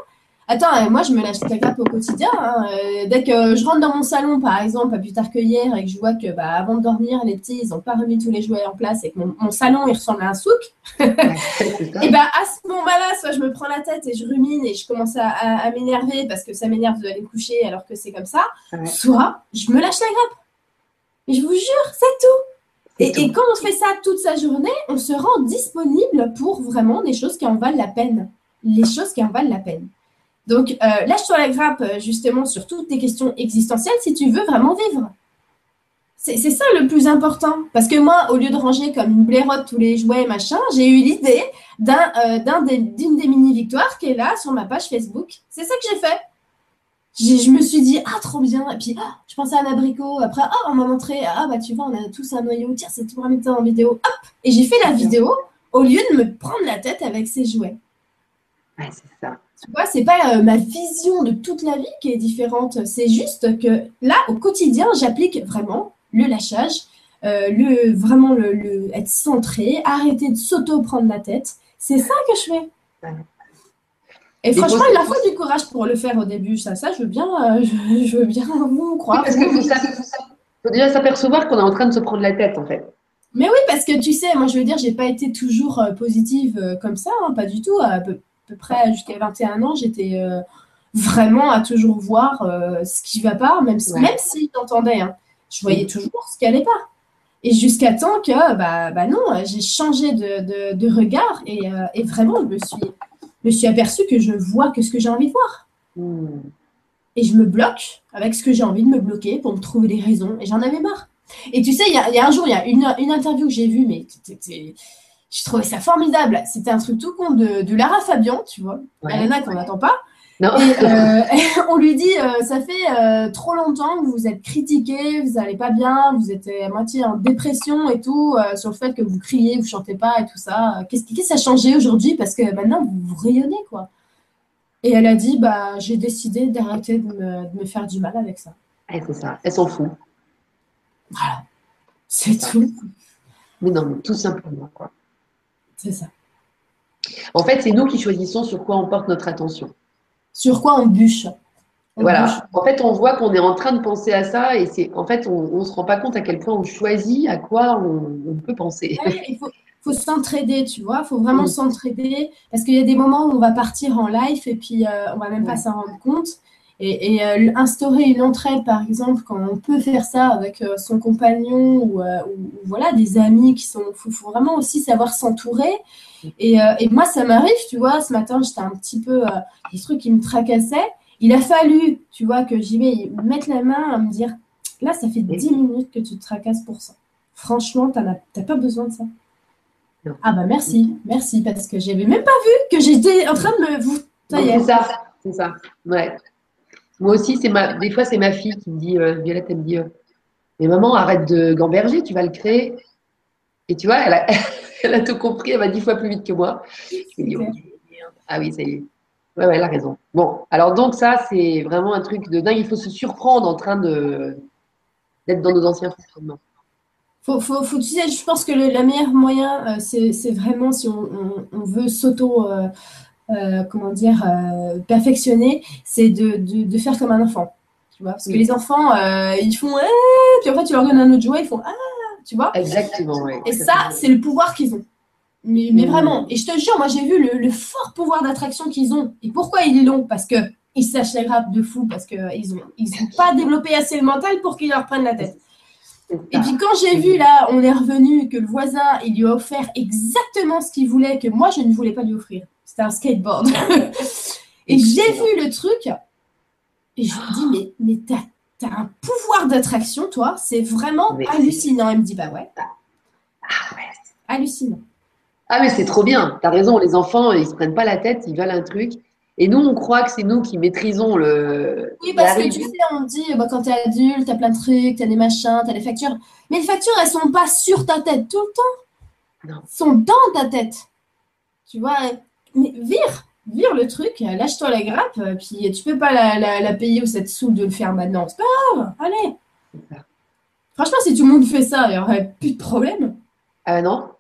S2: Attends, euh, moi je me lâche la grappe au quotidien. Hein. Euh, dès que je rentre dans mon salon, par exemple, pas plus tard que hier, et que je vois que bah, avant de dormir, les petits, ils n'ont pas remis tous les jouets en place et que mon, salon, il ressemble à un souk, et bah, à ce moment-là, soit je me prends la tête et je rumine et je commence à, m'énerver parce que ça m'énerve d'aller me coucher alors que c'est comme ça, soit je me lâche la grappe. Et je vous jure, c'est tout. Et, quand on fait ça toute sa journée, on se rend disponible pour vraiment des choses qui en valent la peine. Les choses qui en valent la peine. Donc, euh, lâche-toi la grappe euh, justement sur toutes tes questions existentielles si tu veux vraiment vivre. C'est ça le plus important. Parce que moi, au lieu de ranger comme une blairotte tous les jouets, machin, j'ai eu l'idée euh, d'une des mini-victoires qui est là sur ma page Facebook. C'est ça que j'ai fait je me suis dit, ah, trop bien. Et puis, ah, je pensais à un abricot. Après, ah, on m'a montré, ah, bah, tu vois, on a tous un noyau. Tiens, c'est tout mettre en vidéo. Hop Et j'ai fait la vidéo au lieu de me prendre la tête avec ces jouets.
S1: Ouais, c'est ça.
S2: Tu vois, c'est pas euh, ma vision de toute la vie qui est différente. C'est juste que là, au quotidien, j'applique vraiment le lâchage, euh, le, vraiment le, être centré, arrêter de s'auto-prendre la tête. C'est ça que je fais. Et, franchement, il a faut du courage pour le faire au début. Ça, ça je veux bien, euh, je, veux bien vous croire.
S1: parce qu'il faut, déjà s'apercevoir qu'on est en train de se prendre la tête, en fait.
S2: Mais oui, parce que tu sais, moi, je veux dire, j'ai pas été toujours euh, positive euh, comme ça, hein, pas du tout. À peu, près jusqu'à 21 ans, j'étais vraiment à toujours voir ce qui va pas, même si, même si j'entendais. Hein. je voyais toujours ce qui allait pas. Et jusqu'à temps que, bah, bah non, j'ai changé de, de, regard et, et, vraiment, je me suis me suis aperçue que je vois que ce que j'ai envie de voir. Hmm. Et je me bloque avec ce que j'ai envie de me bloquer pour me trouver des raisons. Et j'en avais marre. Et tu sais, il y, a, un jour, il y a une, une interview que j'ai vue, mais je trouvais ça formidable. C'était un truc tout con de, de Lara Fabian, tu vois. Ouais. Elena qu'on n'attend pas. Et, euh, on lui dit, euh, ça fait euh, trop longtemps que vous êtes critiqué, vous n'allez pas bien, vous êtes à moitié en dépression et tout, sur le fait que vous criez, vous chantez pas et tout ça. Qu'est-ce qui a changé aujourd'hui? Parce que maintenant, vous, vous rayonnez, quoi. Et elle a dit, bah, j'ai décidé d'arrêter de me, faire du mal avec ça.
S1: c'est ça, elle s'en fout.
S2: Voilà, c'est tout.
S1: Mais non, tout simplement, quoi.
S2: C'est ça.
S1: En fait, c'est nous qui choisissons sur quoi on porte notre attention
S2: sur quoi on bûche?
S1: voilà. En fait, on voit qu'on est en train de penser à ça et c'est en fait, on ne se rend pas compte à quel point on choisit à quoi on, peut penser.
S2: il faut s'entraider, tu vois. faut vraiment s'entraider parce qu'il y a des moments où on va partir en live et puis euh, on va même pas s'en rendre compte. Et, euh, instaurer une entraide, par exemple, quand on peut faire ça avec euh, son compagnon ou, voilà des amis qui sont, faut, faut vraiment aussi savoir s'entourer. Et, et, moi, ça m'arrive, tu vois. Ce matin, j'étais un petit peu des trucs qui me tracassaient. Il a fallu, tu vois, que j'y vais mettre la main à me dire, là, ça fait 10 minutes que tu te tracasses pour ça. Franchement, tu n'as pas besoin de ça. Ah bah merci, merci, parce que j'avais même pas vu que j'étais en train de me... Vous...
S1: C'est ça, c'est ça, ouais. Moi aussi, c'est ma... des fois, c'est ma fille qui me dit, euh, Violette, elle me dit, euh, mais maman, arrête de gamberger, tu vas le créer. Et tu vois, elle a, elle a tout compris, elle va dix fois plus vite que moi. ah oui, ça y est. Ouais, ouais, elle a raison. Bon, alors donc ça, c'est vraiment un truc de dingue. Il faut se surprendre en train de d'être dans nos anciens fonctionnements
S2: faut, faut, faut, tu sais, je pense que le la meilleur moyen, euh, c'est vraiment si on, on, veut s'auto, euh, euh, comment dire, perfectionner, c'est de, de, de, faire comme un enfant. Tu vois Parce que les enfants, ils font ah, puis en fait, tu leur donnes un autre jouet, ils font ah, tu vois
S1: Exactement, oui.
S2: Et ça, c'est le pouvoir qu'ils ont. Mais, mais, mm. vraiment, et je te jure, moi j'ai vu le, le fort pouvoir d'attraction qu'ils ont. Et pourquoi ils l'ont? Parce que ils s'achèvent de fou, parce qu'ils n'ont ils ont pas développé assez le mental pour qu'ils leur prennent la tête. Et puis quand j'ai vu là, on est revenu, que le voisin, il lui a offert exactement ce qu'il voulait, que moi, je ne voulais pas lui offrir. C'était un skateboard. et j'ai vu le truc, et je me dis, mais, mais t'as as un pouvoir d'attraction, toi, c'est vraiment hallucinant. Elle me dit, bah ouais. Ah ouais. Hallucinant.
S1: Ah mais c'est trop bien, t'as raison, les enfants, ils se prennent pas la tête, ils veulent un truc. Et nous, on croit que c'est nous qui maîtrisons le.
S2: Oui, parce que tu sais, on dit, bah, quand tu es adulte, tu as plein de trucs, tu as des machins, tu as des factures. Mais les factures, elles sont pas sur ta tête tout le temps. Non. Elles sont dans ta tête. Tu vois, mais vire, vire le truc, lâche-toi la grappe, puis tu peux pas la, la, payer ou cette sous de le faire maintenant. C'est pas grave, allez. Franchement, si tout le monde fait ça, il n'y aurait plus de problème.
S1: Ah non,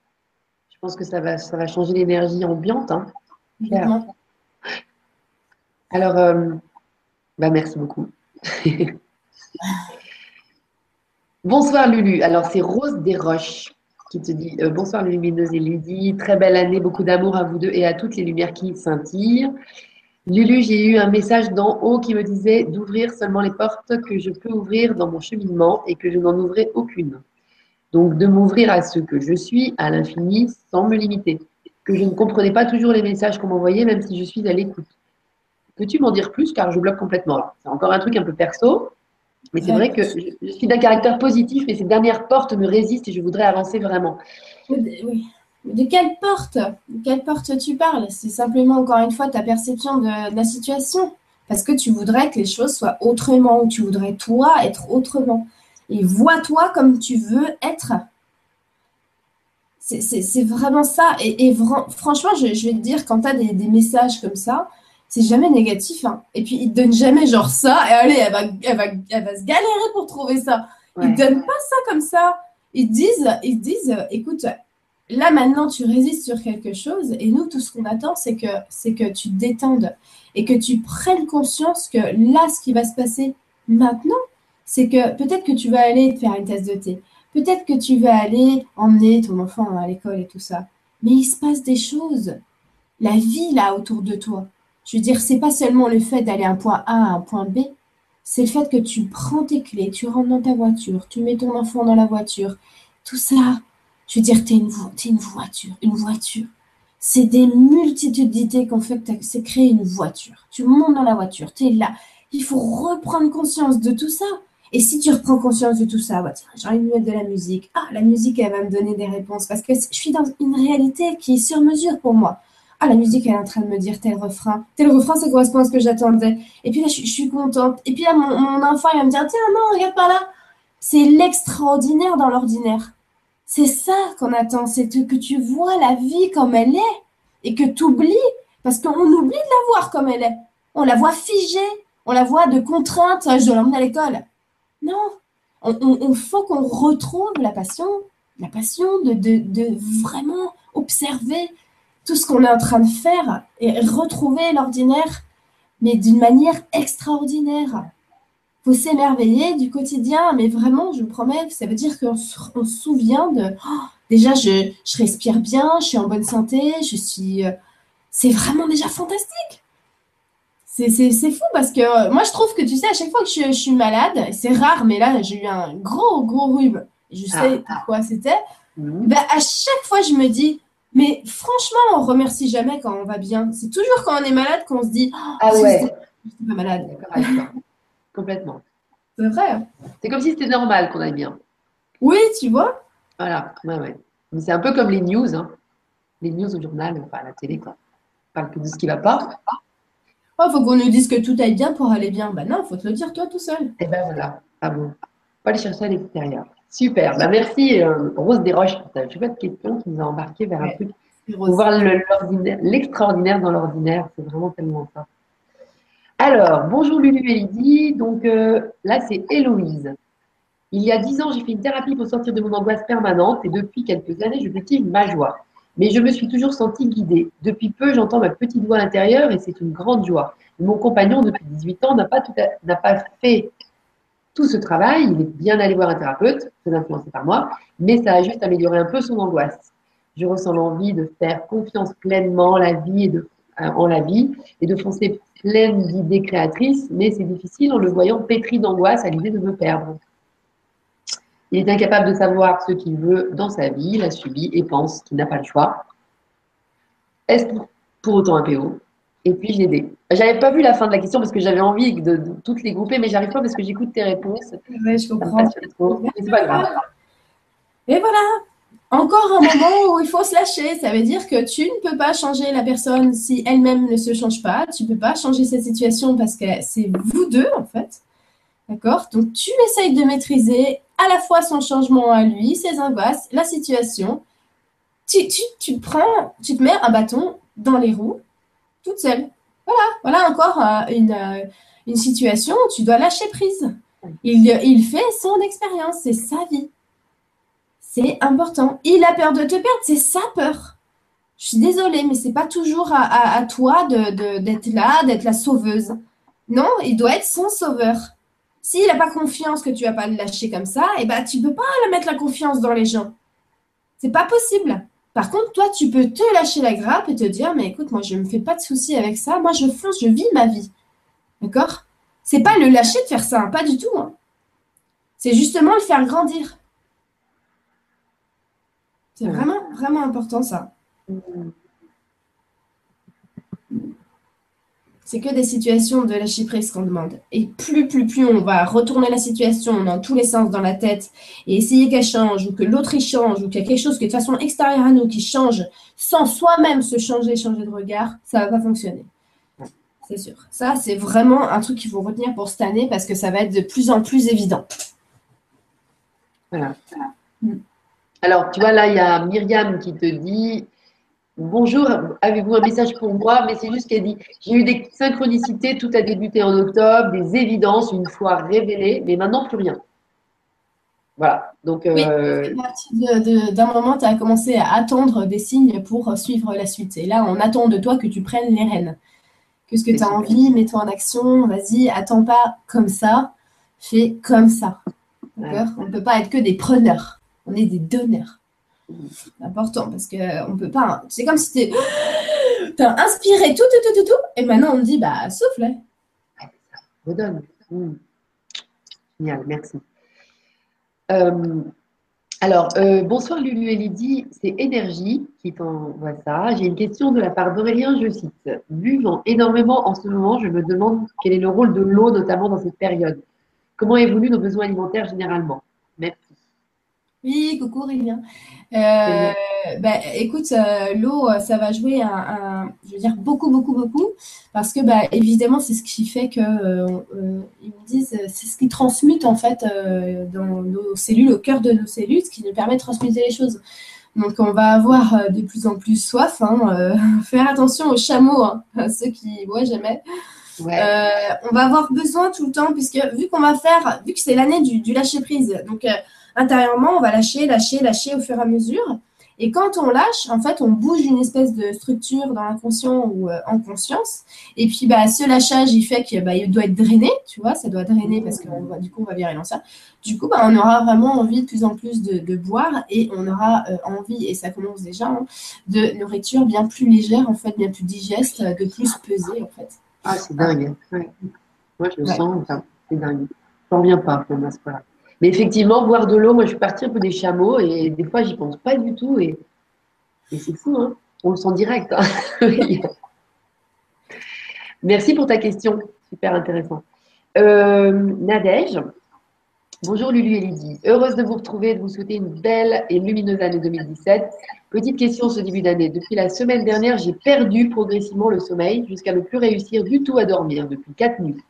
S1: je pense que ça va, ça va changer l'énergie ambiante. Hein. Alors, euh, bah merci beaucoup. bonsoir Lulu. Alors, c'est Rose Desroches qui te dit euh, bonsoir lumineuse et Lydie. Très belle année, beaucoup d'amour à vous deux et à toutes les lumières qui scintillent. Lulu, j'ai eu un message d'en haut qui me disait d'ouvrir seulement les portes que je peux ouvrir dans mon cheminement et que je n'en ouvrais aucune. Donc, de m'ouvrir à ce que je suis, à l'infini, sans me limiter. Que je ne comprenais pas toujours les messages qu'on m'envoyait, même si je suis à l'écoute. Peux-tu m'en dire plus car je bloque complètement C'est encore un truc un peu perso, mais c'est vrai que je, suis d'un caractère positif, mais ces dernières portes me résistent et je voudrais avancer vraiment.
S2: Oui. De quelle porte De quelle porte tu parles? C'est simplement, encore une fois, ta perception de, la situation. Parce que tu voudrais que les choses soient autrement, ou tu voudrais toi être autrement. Et vois-toi comme tu veux être. C'est vraiment ça. Et, franchement, je, vais te dire, quand tu as des, des, messages comme ça, c'est jamais négatif. Hein. Et puis, ils te donnent jamais genre ça, et allez, elle va, elle va, elle va se galérer pour trouver ça. Ils ne donnent pas ça comme ça. Ils disent, ils disent, écoute, là maintenant, tu résistes sur quelque chose, et nous, tout ce qu'on attend, c'est que, c'est que tu te détendes et que tu prennes conscience que là, ce qui va se passer maintenant, c'est que peut-être que tu vas aller te faire une tasse de thé. Peut-être que tu vas aller emmener ton enfant à l'école et tout ça. Mais il se passe des choses. La vie là autour de toi. Je veux dire, c'est pas seulement le fait d'aller un point A à un point B, c'est le fait que tu prends tes clés, tu rentres dans ta voiture, tu mets ton enfant dans la voiture. Tout ça, je veux dire, tu es, une voiture, une voiture. C'est des multitudes d'idées qu'on fait que c'est créer une voiture. Tu montes dans la voiture, tu es là. Il faut reprendre conscience de tout ça. Et si tu reprends conscience de tout ça, bah j'ai envie de mettre de la musique. Ah, la musique, elle va me donner des réponses parce que je suis dans une réalité qui est sur mesure pour moi ah, la musique, elle est en train de me dire tel refrain. Tel refrain, ça correspond à ce que j'attendais. Et puis là, je, suis contente. Et puis là, mon, enfant, il va me dire, tiens, non, regarde par là. C'est l'extraordinaire dans l'ordinaire. C'est ça qu'on attend, c'est que tu vois la vie comme elle est et que tu oublies, parce qu'on oublie de la voir comme elle est. On la voit figée, on la voit de contrainte, je dois l'emmener à l'école. Non, on, faut qu'on retrouve la passion, la passion de, vraiment observer tout ce qu'on est en train de faire et retrouver l'ordinaire, mais d'une manière extraordinaire. Il faut s'émerveiller du quotidien, mais vraiment, je vous promets, ça veut dire qu'on se souvient de, oh, déjà, je, je respire bien, je suis en bonne santé, je suis. euh, c'est vraiment déjà fantastique. C'est c'est- c'est fou parce que euh, moi, je trouve que tu sais, à chaque fois que je, je suis malade, c'est rare, mais là, j'ai eu un gros, gros rhume. Je sais
S1: Ah.
S2: pourquoi c'était.
S1: Mhm.
S2: Ben, à chaque fois, je me dis, mais franchement, on remercie jamais quand on va bien. C'est toujours quand on est malade qu'on se dit, oh,
S1: Ah
S2: si
S1: ouais,
S2: j'étais j'étais pas malade.
S1: d'accord. Complètement.
S2: C'est vrai. hein.
S1: C'est comme si c'était normal qu'on aille bien.
S2: Oui, tu vois.
S1: Voilà, ouais, ouais. Mais c'est un peu comme les news, hein. Les news au journal, enfin à la télé, quoi. On parle que de ce qui va pas.
S2: Oh, faut qu'on nous dise que tout aille bien pour aller bien. Ben non, faut te le dire toi tout seul.
S1: Et ben voilà. Ah bon. Pas aller chercher à l'extérieur. Super. Bah, merci euh, Rose Desroches pour ta chouette question qui nous a embarqué vers un truc Pour voir le- l'extraordinaire dans l'ordinaire, c'est vraiment tellement ça. Alors, bonjour Lulu et Lydie. Donc euh, là, c'est Héloïse. Il y a dix ans, j'ai fait une thérapie pour sortir de mon angoisse permanente et depuis quelques années, je cultive ma joie. Mais je me suis toujours sentie guidée. Depuis peu, j'entends ma petite voix intérieure et c'est une grande joie. Mon compagnon, depuis 18 ans, n'a pas, tout à- n'a pas fait tout ce travail. Il est bien allé voir un thérapeute, très influencé par moi, mais ça a juste amélioré un peu son angoisse. Je ressens l'envie de faire confiance pleinement la euh, en la vie et de foncer pleine d'idées créatrices, mais c'est difficile en le voyant pétri d'angoisse à l'idée de me perdre. Il est incapable de savoir ce qu'il veut dans sa vie, il a subi et pense qu'il n'a pas le choix. Est-ce pour, autant un PO Et puis je l'ai aidé. J'avais pas vu la fin de la question parce que j'avais envie de, de toutes les grouper, mais j'arrive pas parce que j'écoute tes réponses.
S2: Ouais, je comprends.
S1: c'est pas grave.
S2: Et voilà. Encore un moment où il faut se lâcher. Ça veut dire que tu ne peux pas changer la personne si elle-même ne se change pas. Tu ne peux pas changer cette situation parce que c'est vous deux, en fait. D'accord? Donc, tu essayes de maîtriser à la fois son changement à lui, ses angoisses, la situation. Tu, tu, tu prends, tu te mets un bâton dans les roues toute seule. Voilà, voilà encore euh, une, euh, une situation où tu dois lâcher prise. Il, il fait son expérience, c'est sa vie. C'est important. Il a peur de te perdre, c'est sa peur. Je suis désolée, mais c'est pas toujours à, à- à toi de, de- d'être là, d'être la sauveuse. Non, il doit être son sauveur. S'il n'a pas confiance que tu vas pas le lâcher comme ça, eh ben, tu peux pas mettre la confiance dans les gens. C'est pas possible. Par contre, toi, tu peux te lâcher la grappe et te dire, mais écoute, moi, je me fais pas de soucis avec ça. Moi, je fonce, je vis ma vie. D'accord? C'est pas le lâcher de faire ça, hein, pas du tout. hein. C'est justement le faire grandir. C'est vraiment, vraiment important ça. C'est que des situations de lâcher prise qu'on demande. Et plus, plus, plus on va retourner la situation dans tous les sens dans la tête et essayer qu'elle change ou que l'autre y change ou qu'il y a quelque chose qui est de façon extérieure à nous qui change sans soi-même se changer, changer de regard, ça va pas fonctionner. C'est sûr. Ça, c'est vraiment un truc qu'il faut retenir pour cette année parce que ça va être de plus en plus évident.
S1: Voilà. Alors, tu vois, là, il y a Myriam qui te dit Bonjour, avez-vous un message pour moi? Mais c'est juste qu'elle dit J'ai eu des synchronicités, tout a débuté en octobre, des évidences une fois révélées, mais maintenant plus rien. Voilà. Donc,
S2: Oui.
S1: euh,
S2: À partir de- de- d'un moment, tu as commencé à attendre des signes pour suivre la suite. Et là, on attend de toi que tu prennes les rênes. Qu'est-ce que tu as
S1: super.
S2: envie? Mets-toi en action. Vas-y, attends pas comme ça. Fais comme ça. D'accord? On ne peut pas être que des preneurs. On est des donneurs. Important parce qu'on ne peut pas. hein. C'est comme si tu as inspiré tout, tout, tout, tout, tout. Et maintenant, on te dit, bah, souffle.
S1: redonne. Mm. Génial, merci. Euh, alors, euh, bonsoir Lulu et Lydie, c'est Énergie qui t'envoie ça. J'ai une question de la part d'Aurélien, je cite. Buvant énormément en ce moment, je me demande quel est le rôle de l'eau, notamment dans cette période. Comment évoluent nos besoins alimentaires généralement?
S2: Oui, coucou Aurélien. Euh, bah, écoute, euh, l'eau, ça va jouer un, un- je veux dire, beaucoup, beaucoup, beaucoup, parce que, bah, évidemment, c'est ce qui fait que, euh, euh, ils me disent, c'est ce qui transmute, en fait, dans nos cellules, au cœur de nos cellules, ce qui nous permet de transmuter les choses. Donc, on va avoir de plus en plus soif, hein, faire attention aux chameaux, hein, à ceux qui boivent jamais.
S1: Ouais.
S2: On va avoir besoin tout le temps, puisque vu qu'on va faire, vu que c'est l'année du, du lâcher prise, donc intérieurement, on va lâcher, lâcher, lâcher au fur et à mesure. Et quand on lâche, en fait, on bouge une espèce de structure dans l'inconscient ou euh, en conscience. Et puis, bah, ce lâchage, il fait qu'il bah, doit être drainé, tu vois, ça doit drainer parce que du coup, on va virer l'ancien. Du coup, bah, on aura vraiment envie de plus en plus de, boire et on aura euh, envie, et ça commence déjà, hein, de nourriture bien plus légère, en fait, bien plus digeste, de plus pesée, en fait.
S1: Ah, c'est dingue. Moi, je le sens, c'est dingue. Je ne pas, pour moi, ce là mais effectivement, boire de l'eau, moi je suis partie un peu des chameaux et des fois j'y pense pas du tout et, c'est fou, hein on le sent direct. Hein. Merci pour ta question, super intéressant. Euh, Nadège, bonjour Lulu et Lydie, heureuse de vous retrouver et de vous souhaiter une belle et lumineuse année 2017. Petite question ce début d'année, depuis la semaine dernière, j'ai perdu progressivement le sommeil jusqu'à ne plus réussir du tout à dormir depuis quatre nuits.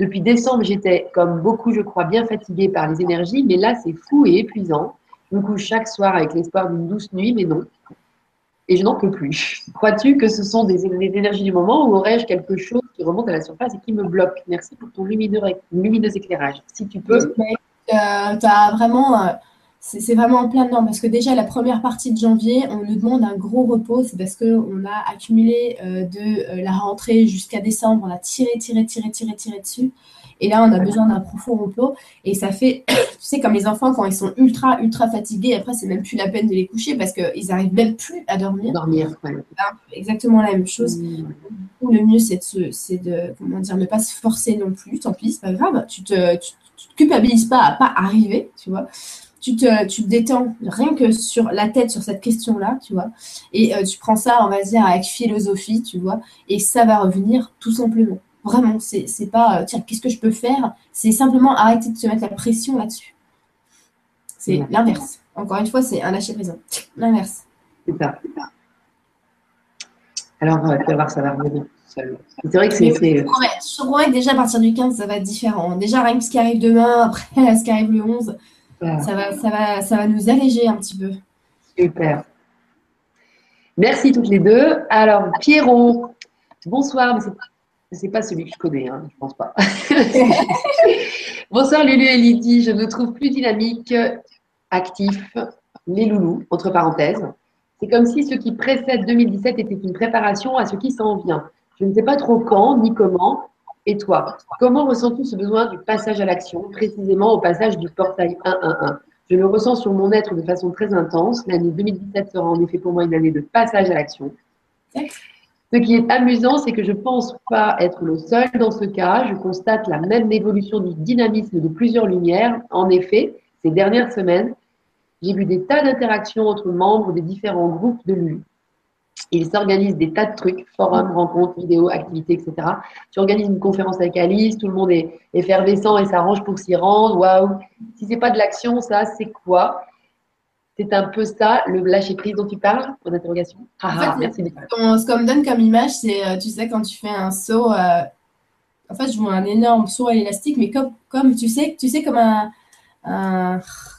S1: Depuis décembre, j'étais, comme beaucoup, je crois, bien fatiguée par les énergies, mais là, c'est fou et épuisant. Je me couche chaque soir avec l'espoir d'une douce nuit, mais non. Et je n'en peux plus. Crois-tu que ce sont des, énergies du moment ou aurais-je quelque chose qui remonte à la surface et qui me bloque? Merci pour ton lumineux, éclairage. Si tu peux.
S2: Euh, tu as vraiment. Euh, c'est vraiment en plein dedans parce que déjà la première partie de janvier, on nous demande un gros repos, c'est parce qu'on a accumulé euh, de euh, la rentrée jusqu'à décembre, on a tiré, tiré, tiré, tiré, tiré dessus. Et là, on a besoin d'un profond repos. Et ça fait, tu sais, comme les enfants, quand ils sont ultra, ultra fatigués, après, c'est même plus la peine de les coucher parce qu'ils n'arrivent même plus à dormir.
S1: Dormir,
S2: Exactement la même chose. Mmh. Le mieux, c'est de, de, comment dire, ne pas se forcer non plus. Tant pis, c'est pas grave. Tu te, tu, te culpabilises pas à pas arriver, tu vois tu te, tu détends rien que sur la tête sur cette question-là, tu vois, et euh, tu prends ça, on va dire, avec philosophie, tu vois, et ça va revenir tout simplement. Vraiment, c'est, c'est pas, euh, tiens, qu'est-ce que je peux faire? C'est simplement arrêter de se mettre la pression là-dessus. C'est l'inverse. Encore une fois, c'est un lâcher présent. L'inverse.
S1: C'est ça. Alors, on va voir, ça va revenir. C'est vrai que c'est.
S2: Je promets que déjà à partir du 15, ça va être différent. Déjà, rien que ce qui arrive demain, après ce qui arrive le 11, ça va, ça, va, ça va nous alléger un petit peu.
S1: Super. Merci toutes les deux. Alors, Pierrot, bonsoir, mais ce n'est pas celui que je connais, hein, je ne pense pas. bonsoir Lulu et Lydie, je me trouve plus dynamique, actif, les loulous, entre parenthèses. C'est comme si ce qui précède 2017 était une préparation à ce qui s'en vient. Je ne sais pas trop quand ni comment, et toi, comment ressens-tu ce besoin du passage à l'action, précisément au passage du portail 111 Je le ressens sur mon être de façon très intense. L'année 2017 sera en effet pour moi une année de passage à l'action. Ce qui est amusant, c'est que je ne pense pas être le seul dans ce cas. Je constate la même évolution du dynamisme de plusieurs lumières. En effet, ces dernières semaines, j'ai vu des tas d'interactions entre membres des différents groupes de l'UU. Il s'organise des tas de trucs, forums, rencontres, vidéos, activités, etc. Tu organises une conférence avec Alice, tout le monde est effervescent et s'arrange pour s'y rendre. Waouh Si c'est pas de l'action, ça, c'est quoi? C'est un peu ça, le lâcher prise dont tu parles Pour d'interrogation.
S2: Ah, merci. ce qu'on me donne comme image, c'est, euh, tu sais, quand tu fais un saut. Euh, en fait, je vois un énorme saut à l'élastique, mais comme, comme tu sais, tu sais, comme un.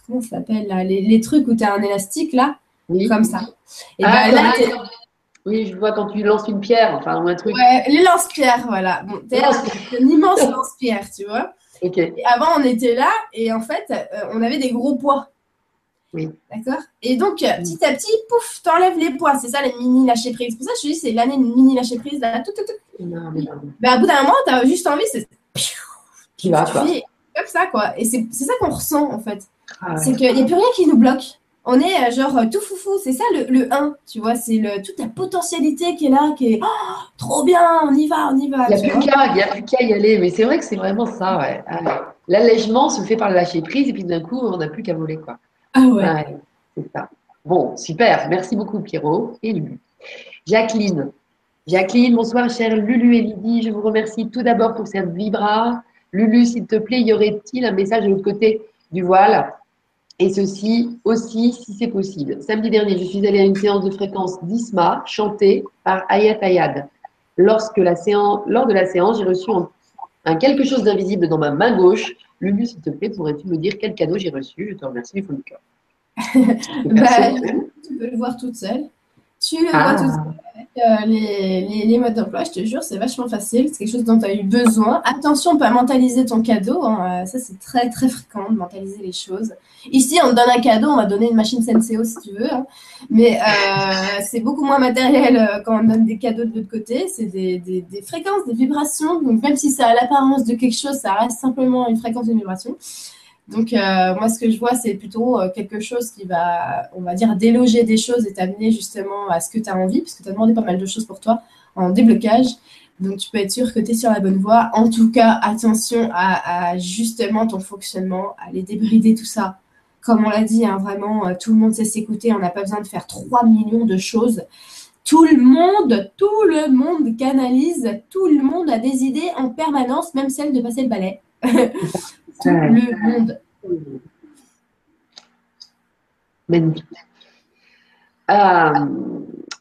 S2: comment ça s'appelle les, trucs où tu as un élastique là? Oui. Comme ça.
S1: Et ah, ben, là, oui, je vois quand tu lances une pierre, enfin, ou un truc.
S2: Ouais, les lance-pierres, voilà. Bon, un immense lance-pierre, tu vois. Ok. Et avant, on était là et en fait, euh, on avait des gros poids.
S1: Oui.
S2: D'accord? Et donc, euh, petit à petit, pouf, t'enlèves les poids. C'est ça, les mini lâcher prise. Pour ça, je te dis, c'est l'année mini lâcher prise. Là, tout, tout, tout. Non, mais non. Ben, à bout d'un moment, t'as juste envie, c'est.
S1: Tu vas, quoi.
S2: Comme ça, quoi. Et c'est ça qu'on ressent, en fait. Ah c'est qu'il n'y a plus rien qui nous bloque on est euh, genre euh, tout foufou. C'est ça le, le 1, tu vois. C'est toute la potentialité qui est là, qui est oh, trop bien, on y va, on y va.
S1: Il n'y a, plus qu'à y aller. Mais c'est vrai que c'est vraiment ça, ouais. L'allègement se fait par le lâcher prise et puis d'un coup, on n'a plus qu'à voler, quoi.
S2: Ah ouais.
S1: c'est ça. Bon, super. Merci beaucoup, Pierrot et Lulu. Jacqueline. Jacqueline, bonsoir, chère Lulu et Lydie. Je vous remercie tout d'abord pour cette vibra. Lulu, s'il te plaît, y aurait-il un message de l'autre côté du voile? Et ceci aussi, si c'est possible. Samedi dernier, je suis allée à une séance de fréquence d'ISMA chantée par Ayat Ayad. Lorsque la séance, lors de la séance, j'ai reçu un, quelque chose d'invisible dans ma main gauche. Lulu, s'il te plaît, pourrais-tu me dire quel cadeau j'ai reçu? Je te remercie du fond du cœur.
S2: bah, tu peux le voir toute seule. Tu le vois tout seul avec euh, les, les, les, modes d'emploi, je te jure, c'est vachement facile. C'est quelque chose dont tu as eu besoin. Attention, pas mentaliser ton cadeau. Hein. Euh, ça, c'est très, très fréquent de mentaliser les choses. Ici, on te donne un cadeau, on va donner une machine Senseo si tu veux. Hein. Mais euh, c'est beaucoup moins matériel quand on donne des cadeaux de l'autre côté. C'est des, des, des, fréquences, des vibrations. Donc, même si ça a l'apparence de quelque chose, ça reste simplement une fréquence de vibration. Donc, euh, moi, ce que je vois, c'est plutôt euh, quelque chose qui va, on va dire, déloger des choses et t'amener justement à ce que tu as envie, parce que tu as demandé pas mal de choses pour toi en déblocage. Donc, tu peux être sûr que tu es sur la bonne voie. En tout cas, attention à, justement ton fonctionnement, à aller débrider tout ça. Comme on l'a dit, hein, vraiment, euh, tout le monde sait s'écouter. On n'a pas besoin de faire 3 millions de choses. Tout le monde, tout le monde canalise, tout le monde a des idées en permanence, même celle de passer le balai. tout le monde.
S1: Magnifique. Euh,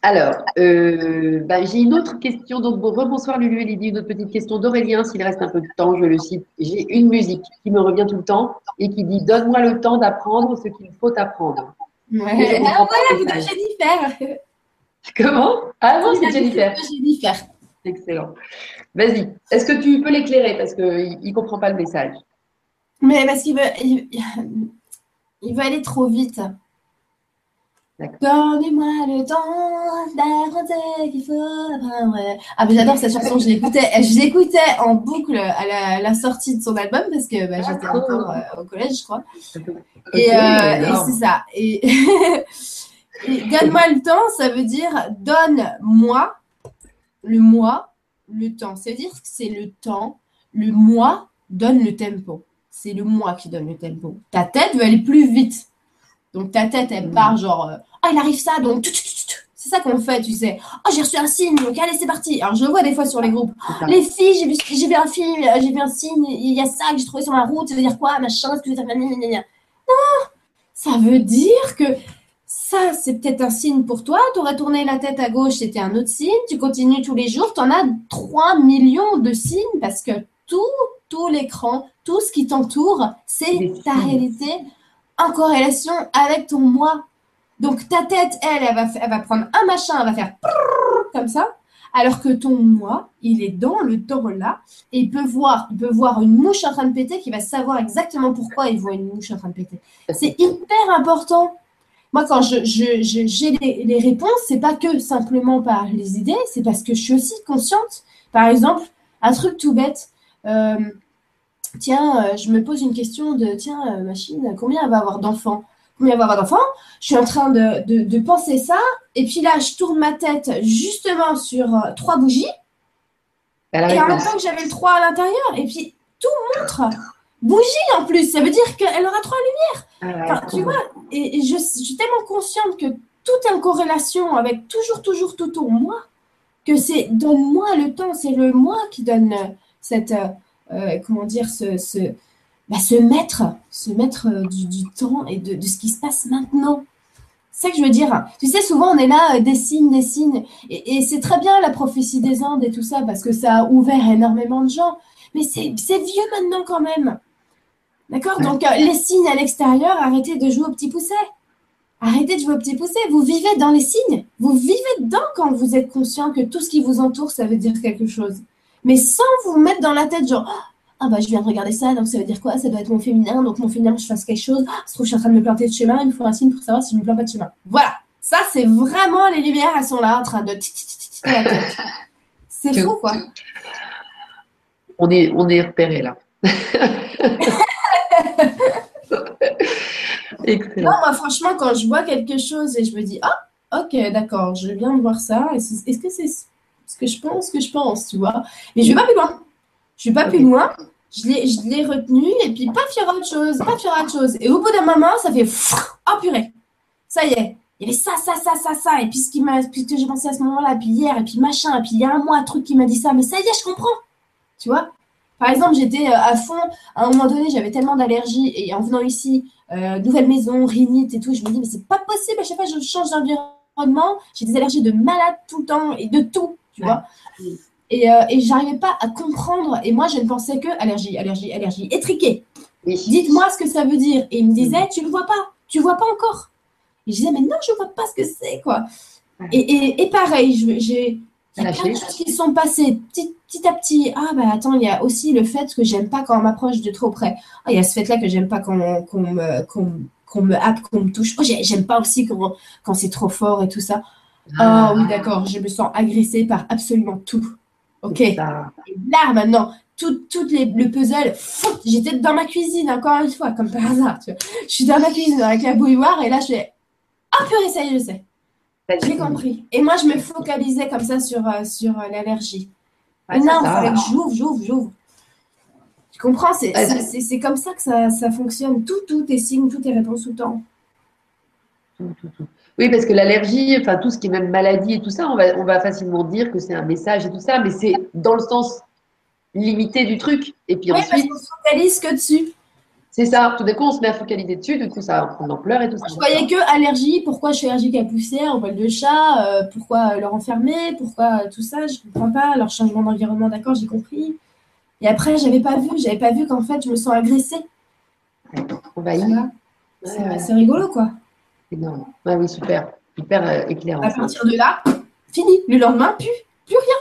S1: alors, euh, bah, j'ai une autre question. Donc, bon, rebonsoir Lulu et Lydie. Une autre petite question d'Aurélien, s'il reste un peu de temps, je le cite. J'ai une musique qui me revient tout le temps et qui dit Donne-moi le temps d'apprendre ce qu'il faut apprendre.
S2: Ouais. Ah, voilà, c'est Jennifer.
S1: Comment? Ah non, c'est Jennifer.
S2: Jennifer.
S1: Excellent. Vas-y. Est-ce que tu peux l'éclairer? Parce qu'il ne comprend pas le message
S2: mais parce qu'il veut, il, il, veut aller trop vite. Donnez-moi le temps d'arrêter qu'il faut Ah, mais j'adore cette chanson, je l'écoutais, je l'écoutais en boucle à la, sortie de son album parce que bah, j'étais ah, encore euh, au collège, je crois. Et, euh, et c'est ça. Et, et donne-moi le temps, ça veut dire donne-moi le moi, le temps. C'est-à-dire que c'est le temps, le moi donne le tempo c'est le moi qui donne le tempo. Ta tête veut aller plus vite. Donc ta tête, elle part genre, euh, ah, il arrive ça, donc c'est ça qu'on fait, tu sais. Oh, j'ai reçu un signe, donc allez, c'est parti. Alors, je le vois des fois sur les groupes. Les filles, j'ai vu, j'ai vu un film, j'ai vu un signe, il y a ça que j'ai trouvé sur la route, ça veut dire quoi, machin, ce que Non, ça veut dire que ça, c'est peut-être un signe pour toi. Tu aurais tourné la tête à gauche, c'était un autre signe. Tu continues tous les jours, tu en as 3 millions de signes parce que tout, tout l'écran, tout ce qui t'entoure, c'est ta réalité en corrélation avec ton moi. Donc ta tête, elle, elle va, elle va prendre un machin, elle va faire comme ça, alors que ton moi, il est dans le temps là et il peut voir, il peut voir une mouche en train de péter qui va savoir exactement pourquoi il voit une mouche en train de péter. C'est hyper important. Moi, quand je, j'ai les, les, réponses, c'est pas que simplement par les idées, c'est parce que je suis aussi consciente. Par exemple, un truc tout bête. Euh, tiens, euh, je me pose une question de, tiens, euh, machine, combien elle va avoir d'enfants? Combien elle va avoir d'enfants? Je suis en train de, penser ça, et puis là, je tourne ma tête justement sur trois bougies, et en même temps que j'avais le 3 à l'intérieur, et puis tout montre. Bougie en plus, ça veut dire qu'elle aura trois lumières. Ah, tu vois, et, je, suis tellement consciente que tout est en corrélation avec toujours, toujours tout au moi, que c'est donne-moi le temps, c'est le moi qui donne cette, euh, comment dire, se, se, bah, se mettre, se mettre euh, du, temps et de, ce qui se passe maintenant. C'est ça que je veux dire. Tu sais, souvent on est là, euh, des signes, des signes. Et, c'est très bien la prophétie des Indes et tout ça, parce que ça a ouvert énormément de gens. Mais c'est vieux maintenant quand même. D'accord? Donc, les signes à l'extérieur, arrêtez de jouer au petit poussé. Arrêtez de jouer au petit poussé. Vous vivez dans les signes. Vous vivez dedans quand vous êtes conscient que tout ce qui vous entoure, ça veut dire quelque chose mais sans vous mettre dans la tête, genre, ah bah je viens de regarder ça, donc ça veut dire quoi? Ça doit être mon féminin, donc mon féminin, je fasse quelque chose. Ah, se trouve, je suis en train de me planter de chemin, il me faut un signe pour savoir si je ne me plante pas de chemin. Voilà, ça c'est vraiment les lumières, elles sont là en train de. C'est fou quoi.
S1: On est, on est repéré là.
S2: Excellent. Non, moi franchement, quand je vois quelque chose et je me dis, ah, ok, d'accord, je viens de voir ça, est-ce que c'est ce que je pense, ce que je pense, tu vois. Mais je vais pas plus loin. Je vais pas plus loin. Je l'ai retenu et puis pas faire autre chose, pas faire autre chose. Et au bout d'un moment, ça fait oh purée, ça y est. Il y avait ça, ça, ça, ça, ça. Et puis ce qui m'a, que j'ai pensé à ce moment-là, puis hier, et puis machin, et puis il y a un mois, un truc qui m'a dit ça, mais ça y est, je comprends. Tu vois? Par exemple, j'étais euh, à fond, à un moment donné, j'avais tellement d'allergies, et en venant ici, euh, nouvelle maison, rhinite et tout, je me dis, mais c'est pas possible, à chaque fois je change d'environnement, j'ai des allergies de malade tout le temps, et de tout tu vois. Et, euh, et j'arrivais pas à comprendre. Et moi, je ne pensais que allergie, allergie, allergie, étriquée. Dites-moi ce que ça veut dire. Et il me disait, tu ne vois pas, tu vois pas encore. Et je disais, mais non, je ne vois pas ce que c'est, quoi. Et, et, pareil, j'ai il y a plein de choses qui sont passées petit, petit, à petit. Ah, bah attends, il y a aussi le fait que j'aime pas quand on m'approche de trop près. Ah, il y a ce fait-là que j'aime pas quand, on, me, qu'on, me happe, qu'on me touche. Oh, j'aime pas aussi quand, quand c'est trop fort et tout ça. Ah, oh, oui, d'accord, je me sens agressée par absolument tout. Ok. Et là, maintenant, tout, tout les, le puzzle, j'étais dans ma cuisine, encore une fois, comme par hasard. Tu vois. Je suis dans ma cuisine avec la bouilloire et là, je fais Ah, purée, ça y est, je sais. J'ai compris. Et moi, je me focalisais comme ça sur, euh, sur euh, l'allergie. non, il fallait que j'ouvre, j'ouvre, j'ouvre. Tu comprends? C'est comme ça que ça, ça, fonctionne. Tout, tout est signe, tout est réponse tout le temps.
S1: Oui, parce que l'allergie, enfin tout ce qui est même maladie et tout ça, on va, on va facilement dire que c'est un message et tout ça, mais c'est dans le sens limité du truc. Et puis
S2: oui, ensuite. Parce qu'on se focalise que dessus.
S1: C'est ça, tout d'un coup on se met à focaliser dessus, du coup ça prend ampleur et tout ça.
S2: Je croyais que allergie, pourquoi je suis allergique à la poussière, au poil de chat, euh, pourquoi leur enfermer, pourquoi tout ça, je comprends pas, leur changement d'environnement, d'accord, j'ai compris. Et après, j'avais pas vu, j'avais pas vu qu'en fait je me sens agressée. C'est rigolo quoi.
S1: Énorme. Oui, super. Hyper euh, éclairant.
S2: À partir de là, fini. Le lendemain, plus, plus
S1: rien.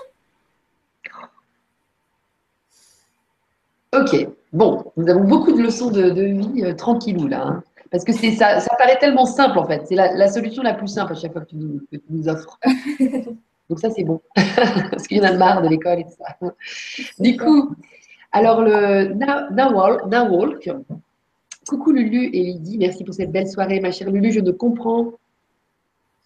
S1: Ok. Bon, nous avons beaucoup de leçons de, vie euh, tranquillou là. Hein. parce que ça, ça paraît tellement simple en fait. C'est la, solution la plus simple à chaque fois que tu nous, offres. Donc ça c'est bon. parce qu'il y en a marre de l'école et tout ça. Du coup, alors le Nawalk. Coucou Lulu et Lydie, merci pour cette belle soirée, ma chère Lulu. Je ne comprends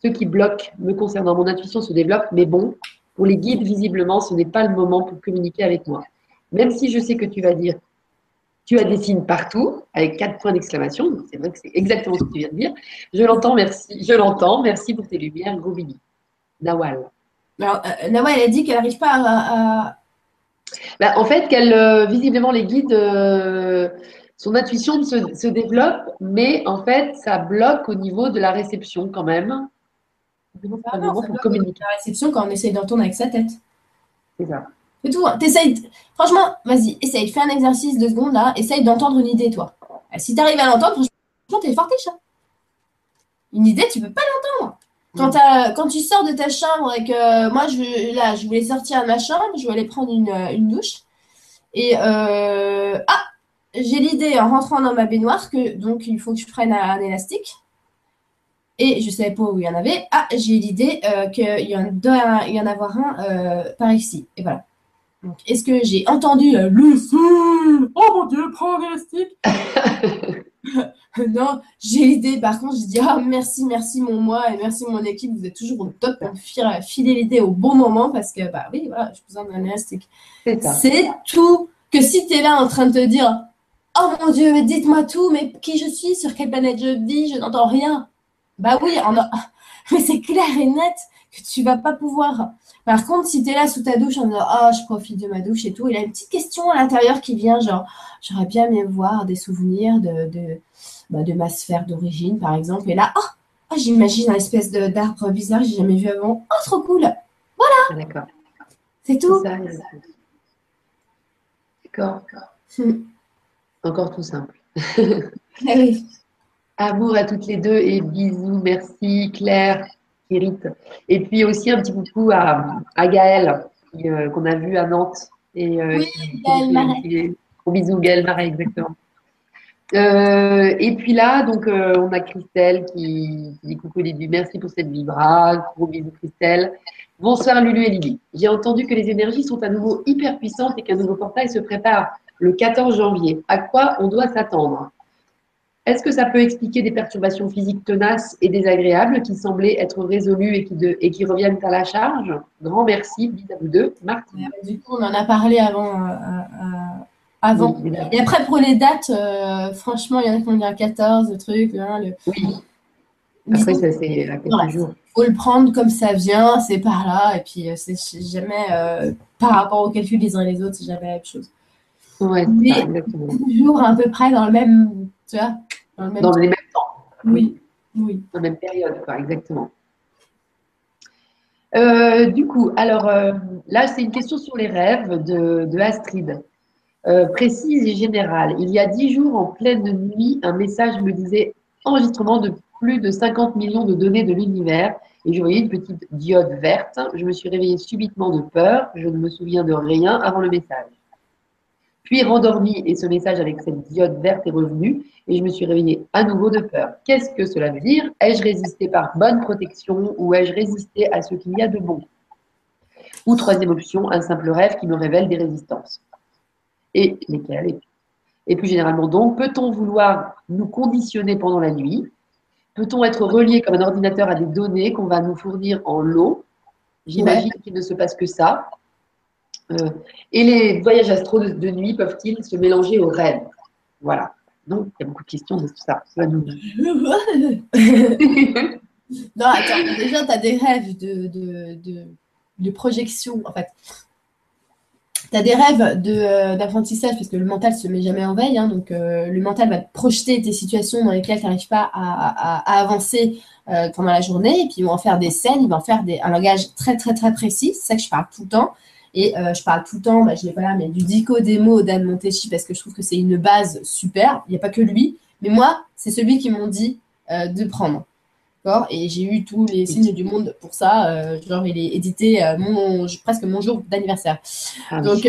S1: ce qui bloque me concernant. Mon intuition se développe, mais bon, pour les guides, visiblement, ce n'est pas le moment pour communiquer avec moi. Même si je sais que tu vas dire tu as des signes partout avec quatre points d'exclamation. C'est vrai que c'est exactement ce que tu viens de dire. Je l'entends, merci. Je l'entends. Merci pour tes lumières, gros Nawal.
S2: Alors, euh, Nawal, elle a dit qu'elle n'arrive pas à.
S1: Bah, en fait, qu'elle, euh, visiblement, les guides, euh, son intuition se, se, développe, mais en fait, ça bloque au niveau de la réception quand même.
S2: Ah non, pour communiquer. La réception quand on essaie d'entendre avec sa tête.
S1: C'est ça.
S2: C'est tout. Hein. Franchement, vas-y, essaye. Fais un exercice de secondes là. Essaye d'entendre une idée, toi. Si tu arrives à l'entendre, franchement, t'es fort, chat. Une idée, tu peux pas l'entendre. Quand, quand, tu sors de ta chambre et que moi, je, là, je voulais sortir de ma chambre, je voulais aller prendre une, douche. Et euh, ah, j'ai l'idée en rentrant dans ma baignoire que donc il faut que je prenne un, élastique. Et je ne savais pas où il y en avait. Ah, j'ai l'idée euh, qu'il y, doit y en avoir un euh, par ici. Et voilà est-ce que j'ai entendu euh, Oh mon Dieu, prends un élastique Non, j'ai l'idée. Par contre, je dis ah, merci, merci mon moi et merci mon équipe. Vous êtes toujours au top pour me filer l'idée au bon moment parce que, bah oui, voilà, j'ai besoin d'un élastique. C'est tout. Que si tu es là en train de te dire Oh mon Dieu, mais dites-moi tout, mais qui je suis, sur quelle planète je vis, je n'entends rien. Bah oui, mais c'est clair et net que tu vas pas pouvoir par contre, si tu es là sous ta douche en disant Ah, je profite de ma douche et tout, il a une petite question à l'intérieur qui vient genre J'aurais bien aimé voir des souvenirs de, de, bah, de ma sphère d'origine, par exemple. Et là, oh, j'imagine un espèce d'arbre bizarre que j'ai jamais vu avant. Oh, trop cool Voilà
S1: ah, D'accord.
S2: C'est tout.
S1: D'accord. Hmm. Encore tout simple. ah oui. Amour à toutes les deux et bisous. Merci Claire. Et puis aussi un petit coucou à, à Gaëlle, euh, qu'on a vu à Nantes. Et,
S2: euh, oui, Gaëlle Marais.
S1: Gros bisous, Gaëlle Marais, exactement. Euh, et puis là, donc, on a Christelle qui, dit coucou Lily, merci pour cette vibra. Gros bisous, Christelle. Bonsoir Lulu et Lily. J'ai entendu que les énergies sont à nouveau hyper puissantes et qu'un nouveau portail se prépare le 14 janvier. À quoi on doit s'attendre? Est-ce que ça peut expliquer des perturbations physiques tenaces et désagréables qui semblaient être résolues et qui, et qui reviennent à la charge? Grand merci, bisous à vous deux. Martine.
S2: Du coup, on en a parlé avant. Euh, euh, avant. et après, pour les dates, euh, franchement, il y en a qui dire 14, le truc. Hein,
S1: oui. Après, ça, c'est quelques jours.
S2: Il faut le prendre comme ça vient, c'est par là. Et puis, c'est jamais par rapport aux calculs des uns et des autres, c'est jamais la même chose.
S1: Ouais,
S2: Mais toujours à peu près dans le même, tu vois,
S1: dans, les mêmes temps.
S2: Oui, oui.
S1: Dans la même période, quoi, exactement. Euh, du coup, alors euh, là, c'est une question sur les rêves de, Astrid. Euh, précise et générale. Il y a dix jours, en pleine nuit, un message me disait enregistrement de plus de 50 millions de données de l'univers et je voyais une petite diode verte. Je me suis réveillée subitement de peur. Je ne me souviens de rien avant le message. Puis rendormi et ce message avec cette diode verte est revenu et je me suis réveillée à nouveau de peur. Qu'est-ce que cela veut dire? Ai-je résisté par bonne protection ou ai-je résisté à ce qu'il y a de bon? Ou troisième option, un simple rêve qui me révèle des résistances. Et lesquelles? Et plus généralement donc, peut-on vouloir nous conditionner pendant la nuit? Peut-on être relié comme un ordinateur à des données qu'on va nous fournir en lot? J'imagine qu'il ne se passe que ça. Euh, et les voyages astro de, nuit peuvent-ils se mélanger aux rêves? Voilà. Donc, il y a beaucoup de questions de tout ça. non,
S2: attends, déjà, tu as des rêves de, de, de, projection. En fait, tu as des rêves euh, d'apprentissage parce que le mental se met jamais en veille. Hein, donc, euh, le mental va projeter des situations dans lesquelles tu n'arrives pas à, à, avancer pendant la journée. Et puis, ils vont en faire des scènes, ils vont en faire des, un langage très, très, très précis. C'est ça que je parle tout le temps. Et euh, je parle tout le temps, bah, je ne l'ai pas là, mais du Dico Demo d'Anne Monteschi parce que je trouve que c'est une base super. Il n'y a pas que lui, mais moi, c'est celui qui m'ont dit euh, de prendre. Et j'ai eu tous les signes du monde pour ça. Euh, genre, il est édité mon, presque mon jour d'anniversaire. Ah Donc,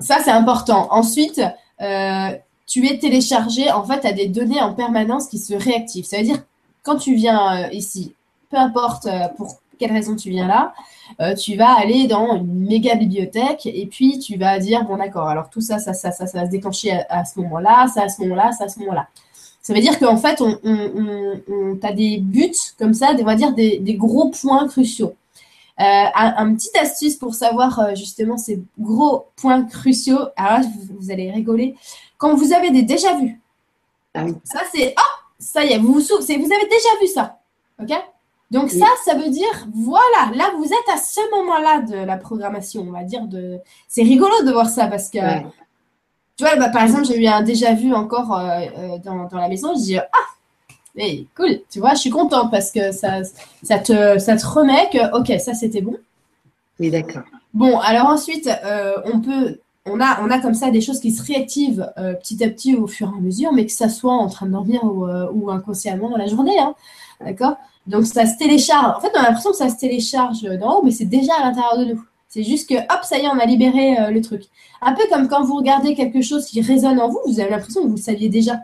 S2: ça, c'est important. Ensuite, tu es téléchargé, en fait, à des données en permanence qui se réactivent. Ça veut dire, quand tu viens ici, peu importe pour quelle raison tu viens là, euh, tu vas aller dans une méga bibliothèque et puis tu vas dire bon d'accord, alors tout ça, ça, ça, ça, ça va se déclencher à, ce moment-là, ça à ce moment-là, ça à ce moment-là. Ça veut dire qu'en fait, on, on, as des buts comme ça, on va dire des, gros points cruciaux. Euh, un, petit astuce pour savoir euh, justement ces gros points cruciaux. Alors là, vous, allez rigoler. Quand vous avez des déjà vus, ah ça c'est oh ça y est, vous vous souvenez, vous avez déjà vu ça, ok? Donc ça, ça veut dire, voilà, là, vous êtes à ce moment-là de la programmation, on va dire. de. C'est rigolo de voir ça parce que, tu vois, bah, par exemple, j'ai eu un déjà vu encore euh, euh, dans, la maison. Je dis, ah, mais cool, tu vois, je suis contente parce que ça, ça, te, ça te remet que, ok, ça, c'était bon.
S1: Oui, d'accord.
S2: Bon, alors ensuite, euh, on peut on a, on a comme ça des choses qui se réactivent petit à petit au fur et à mesure, mais que ça soit en train de dormir ou, inconsciemment dans la journée. Hein, D'accord? Donc ça se télécharge. En fait, on a l'impression que ça se télécharge d'en haut, mais c'est déjà à l'intérieur de nous. C'est juste que, hop, ça y est, on a libéré euh, le truc. Un peu comme quand vous regardez quelque chose qui résonne en vous, vous avez l'impression que vous le saviez déjà.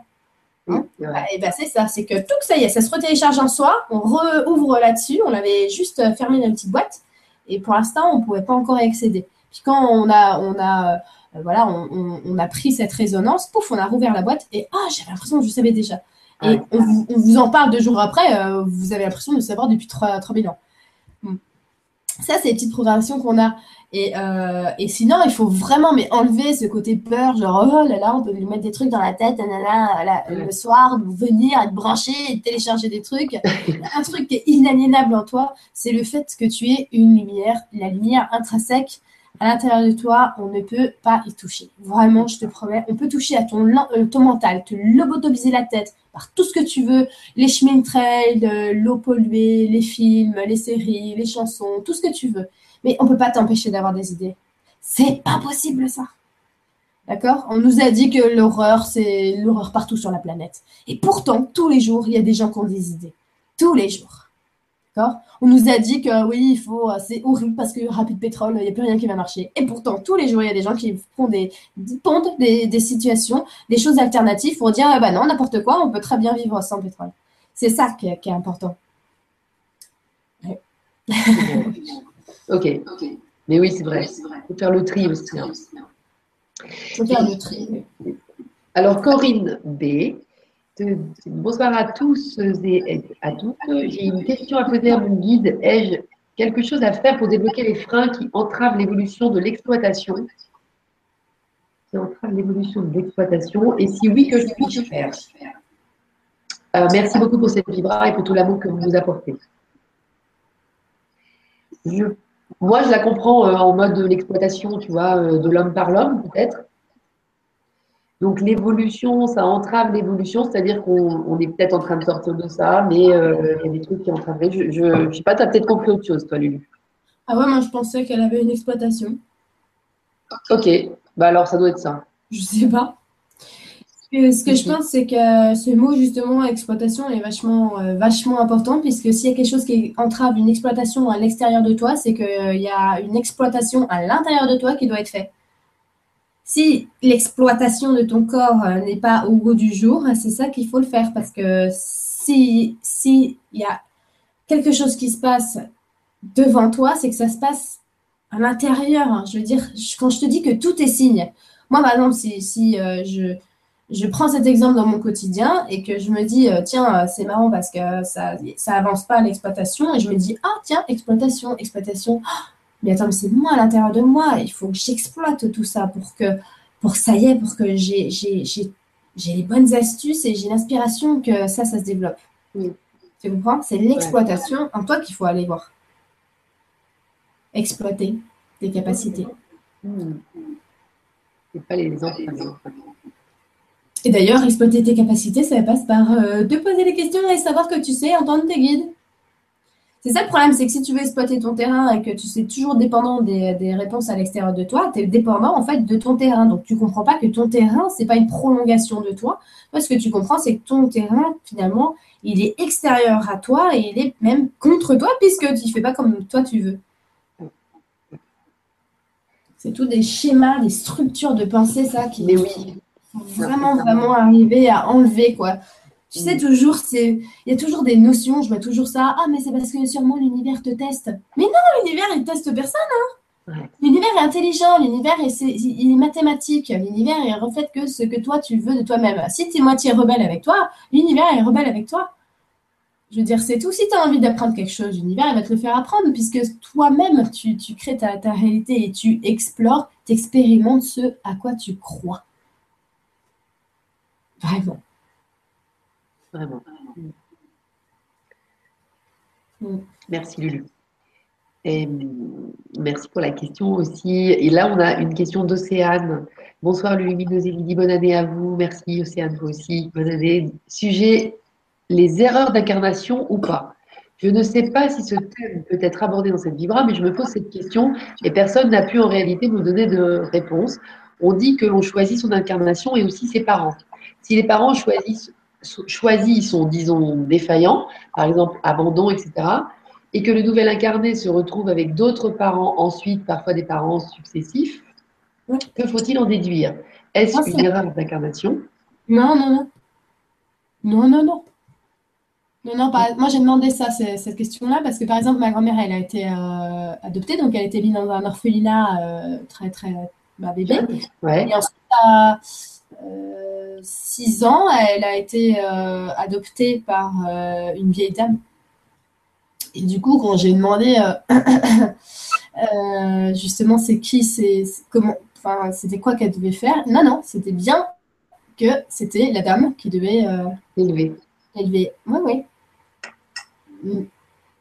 S2: Hein et ben c'est ça, c'est que tout ça y est, ça se retélécharge en soi, on rouvre là-dessus, on avait juste euh, fermé la petite boîte, et pour l'instant, on ne pouvait pas encore y accéder. Puis quand on a, on a, euh, voilà, on, on, a pris cette résonance, pouf, on a rouvert la boîte, et ah, j'avais l'impression que je savais déjà. Et on vous, en parle deux jours après, euh, vous avez l'impression de savoir depuis 3, 000 ans. Hmm. Ça, c'est les petites programmations qu'on a. Et, euh, et, sinon, il faut vraiment mais enlever ce côté peur, genre oh là là, on peut lui mettre des trucs dans la tête, le soir, venir, être branché télécharger des trucs. Un truc qui est inaliénable en toi, c'est le fait que tu es une lumière, la lumière intrinsèque à l'intérieur de toi, on ne peut pas y toucher. Vraiment, je te promets, on peut toucher à ton, euh, mental, te lobotomiser la tête par tout ce que tu veux, les chemins trail, euh, l'eau polluée, les films, les séries, les chansons, tout ce que tu veux. Mais on ne peut pas t'empêcher d'avoir des idées. C'est pas possible ça. D'accord? On nous a dit que l'horreur, c'est l'horreur partout sur la planète. Et pourtant, tous les jours, il y a des gens qui ont des idées. Tous les jours. On nous a dit que oui, il faut, euh, c'est horrible parce que rapide pétrole, il n'y a plus rien qui va marcher. Et pourtant, tous les jours, il y a des gens qui font des, pondent des, situations, des choses alternatives pour dire, ah bah non, n'importe quoi, on peut très bien vivre sans pétrole. C'est ça qui est, important.
S1: ok. Mais oui, c'est vrai. Il faut faire le tri aussi. Hein.
S2: Il faut faire le tri.
S1: Alors, Corinne B Bonsoir à tous et à toutes. J'ai une question à poser à mon guide. Ai-je quelque chose à faire pour débloquer les freins qui entravent l'évolution de l'exploitation? Qui entravent l'évolution de l'exploitation? Et si oui, que je faire? Euh, Merci beaucoup pour cette vibra et pour tout l'amour que vous nous apportez. moi, je la comprends euh, en mode de l'exploitation, tu vois, euh, de l'homme par l'homme, peut-être. Donc l'évolution, ça entrave l'évolution, c'est-à-dire qu'on est peut-être en train de sortir de ça, mais euh, il y a des trucs qui entravent. Je ne sais pas, tu as peut-être compris autre chose, toi, Lulu.
S2: Ah ouais, moi je pensais qu'elle avait une exploitation.
S1: Ok, bah alors ça doit être ça.
S2: Je sais pas. ce que je pense, c'est que ce mot, justement, exploitation, est vachement, euh, vachement important, puisque s'il y a quelque chose qui entrave une exploitation à l'extérieur de toi, c'est qu'il euh, y a une exploitation à l'intérieur de toi qui doit être faite. Si l'exploitation de ton corps euh, n'est pas au goût du jour, c'est ça qu'il faut le faire, parce que si s'il y a quelque chose qui se passe devant toi, c'est que ça se passe à l'intérieur. Hein. Je veux dire, quand je te dis que tout est signe, moi, par exemple, si, si je je prends cet exemple dans mon quotidien et que je me dis, euh, tiens, euh, c'est marrant parce que ça, ça avance pas à l'exploitation. Et je me dis, ah, tiens, exploitation, exploitation. Ah, mais attends, mais c'est moi à l'intérieur de moi. Il faut que j'exploite tout ça pour que, pour ça y est, pour que j'ai, j'ai, j'ai, les bonnes astuces et j'ai l'inspiration que ça, ça se développe. Tu comprends? C'est l'exploitation en toi qu'il faut aller voir. Exploiter tes capacités.
S1: Mmh. C'est pas les enfants.
S2: Et d'ailleurs, exploiter tes capacités, ça passe par euh, te poser des questions et savoir que tu sais entendre tes guides. C'est ça le problème, c'est que si tu veux exploiter ton terrain et que tu sais toujours dépendant des, réponses à l'extérieur de toi, tu es dépendant en fait de ton terrain. Donc tu ne comprends pas que ton terrain, ce n'est pas une prolongation de toi. Ce que tu comprends, c'est que ton terrain, finalement, il est extérieur à toi et il est même contre toi puisque tu ne fais pas comme toi tu veux. C'est tout des schémas, des structures de pensée, ça qui.
S1: Mais oui
S2: vraiment, vraiment arriver à enlever, quoi. Tu sais, toujours, il y a toujours des notions, je vois toujours ça. Ah, mais c'est parce que sûrement l'univers te teste. Mais non, l'univers, il teste personne, hein. L'univers est intelligent, l'univers est, il est mathématique, l'univers il reflète que ce que toi tu veux de toi-même. Si tu es moitié rebelle avec toi, l'univers est rebelle avec toi. Je veux dire, c'est tout. Si tu as envie d'apprendre quelque chose, l'univers il va te le faire apprendre, puisque toi-même tu, tu, crées ta, ta réalité et tu explores, tu expérimentes ce à quoi tu crois. Vraiment.
S1: Vraiment. Mm. Merci Lulu. Et mm, merci pour la question aussi. Et là, on a une question d'Océane. Bonsoir Lumineuse et Lydie, bonne année à vous. Merci Océane, vous aussi. Bonne année. Sujet, les erreurs d'incarnation ou pas? Je ne sais pas si ce thème peut être abordé dans cette vibra, mais je me pose cette question et personne n'a pu en réalité nous donner de réponse. On dit que l'on choisit son incarnation et aussi ses parents. Si les parents choisissent, choisis sont, disons, défaillants, par exemple abandon, etc., et que le nouvel incarné se retrouve avec d'autres parents ensuite, parfois des parents successifs, que faut-il en déduire? Est-ce ah, une erreur d'incarnation?
S2: Non, non, non. Non, non, non. Non, non, moi j'ai demandé ça, cette question-là, parce que par exemple, ma grand-mère, elle a été euh, adoptée, donc elle été mise dans un orphelinat euh, très, très bah, bébé.
S1: Ouais.
S2: Et ensuite, 6 ans, elle a été euh, adoptée par euh, une vieille dame. Et du coup, quand j'ai demandé euh, justement c'est qui, c'est comment, enfin c'était quoi qu'elle devait faire, non non, c'était bien que c'était la dame qui devait
S1: élever.
S2: Élever, oui oui.
S1: Mm.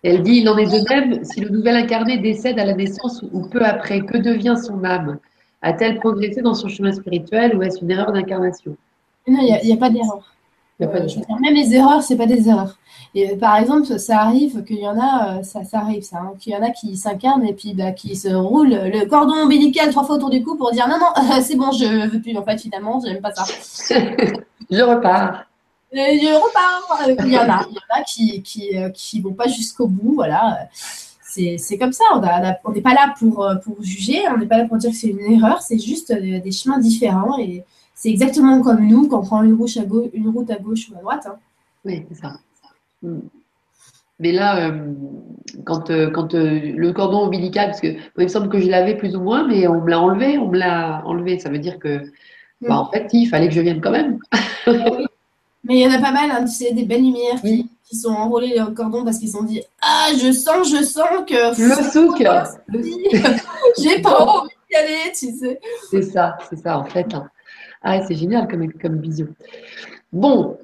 S1: Elle dit, il en est de même si le nouvel incarné décède à la naissance ou peu après, que devient son âme? A-t-elle progressé dans son chemin spirituel ou est-ce une erreur d'incarnation?
S2: Non, il n'y a, pas d'erreur. même les erreurs, c'est pas des erreurs. Et euh, par exemple, ça arrive qu'il y en a, euh, ça, ça arrive ça, hein, qu'il y en a qui s'incarnent et puis bah, qui se roulent le cordon ombilical trois fois autour du cou pour dire non non, c'est bon, je veux plus. En fait, finalement, j'aime pas ça.
S1: je repars.
S2: je repars. Il y en a, il y en a qui qui, euh, qui vont pas jusqu'au bout, voilà. C'est comme ça. On n'est pas là pour, pour juger, on n'est pas là pour dire que c'est une erreur. C'est juste des chemins différents et c'est exactement comme nous quand on prend une, route à gauche, une route à gauche ou à droite. Hein.
S1: Oui, c'est ça. Hmm. Mais là, euh, quand, euh, quand euh, le cordon ombilical, parce que il me semble que je l'avais plus ou moins, mais on me l'a enlevé, on me l'a enlevé. Ça veut dire que, bah, en fait, il fallait que je vienne quand même.
S2: mais il y en a pas mal, hein, tu sais, des belles lumières qui, sont enrôlées dans le cordon parce qu'ils ont dit Ah, je sens, je sens que.
S1: Le souk
S2: J'ai pas envie d'y aller, tu sais.
S1: C'est ça, c'est ça, en fait. Hein. Ah, c'est génial comme, comme vision. Bon,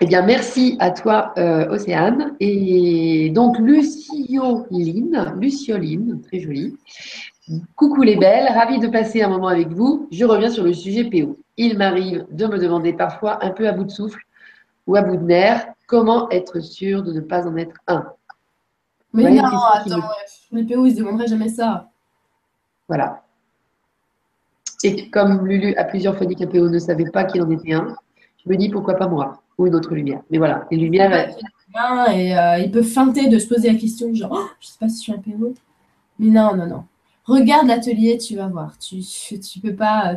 S1: eh bien, merci à toi, euh, Océane. Et donc, Lucioline, Lucioline, très jolie. Coucou les belles, ravie de passer un moment avec vous. Je reviens sur le sujet PO. Il m'arrive de me demander parfois un peu à bout de souffle ou à bout de nerfs comment être sûr de ne pas en être un?
S2: Mais non, attends, les PO, ils ne demanderaient jamais ça.
S1: Voilà. Et comme Lulu a plusieurs fois dit qu'un PO ne savait pas qu'il en était un, je me dis pourquoi pas moi ou une autre lumière. Mais voilà, les lumières.
S2: Et euh, il peut feinter de se poser la question genre, oh, je sais pas si je suis un PO. Mais non, non, non. Regarde l'atelier, tu vas voir. Tu, tu peux pas.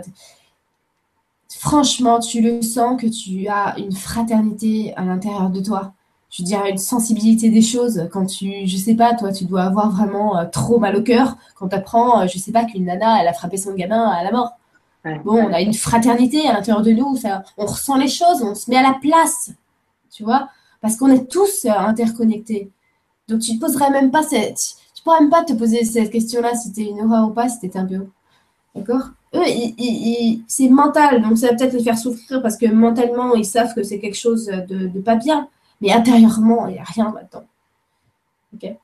S2: Euh, franchement, tu le sens que tu as une fraternité à l'intérieur de toi. Je dirais une sensibilité des choses. Quand tu, je sais pas, toi, tu dois avoir vraiment euh, trop mal au cœur quand tu apprends, euh, je sais pas, qu'une nana, elle a frappé son gamin à la mort. Bon, on a une fraternité à l'intérieur de nous. on ressent les choses, on se met à la place. Tu vois? Parce qu'on est tous interconnectés. Donc, tu ne poserais même pas cette pourrais même pas te poser cette question-là si tu es une horreur ou pas, si tu un bio. D'accord Eux, c'est mental, donc ça va peut-être les faire souffrir parce que mentalement, ils savent que c'est quelque chose de, pas bien. Mais intérieurement, il n'y a rien là-dedans. Ok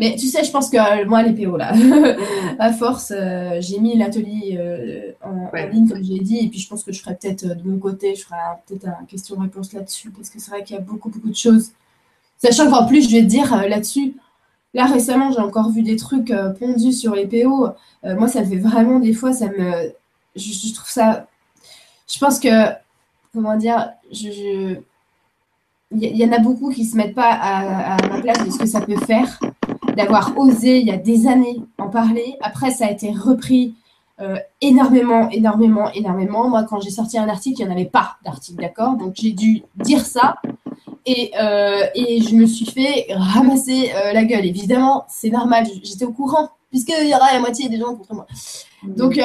S2: mais tu sais, je pense que euh, moi, les PO, là, à force, euh, j'ai mis l'atelier euh, en, ligne, comme j'ai dit, et puis je pense que je ferai peut-être de mon côté, je ferai peut-être une question-réponse là-dessus, parce que c'est vrai qu'il y a beaucoup, beaucoup de choses. Sachant qu'en plus, je vais te dire là-dessus, Là, récemment, j'ai encore vu des trucs euh, pondus sur les PO. Euh, moi, ça fait vraiment des fois, ça me. Je, trouve ça. Je pense que. Comment dire je, Il y, en a beaucoup qui ne se mettent pas à, à la place de ce que ça peut faire, d'avoir osé il y a des années en parler. Après, ça a été repris euh, énormément, énormément, énormément. Moi, quand j'ai sorti un article, il n'y en avait pas d'article, d'accord? Donc, j'ai dû dire ça et, euh, et, je me suis fait ramasser euh, la gueule. Évidemment, c'est normal, j'étais au courant, puisqu'il y aura la moitié des gens contre moi. Mmh. Donc euh,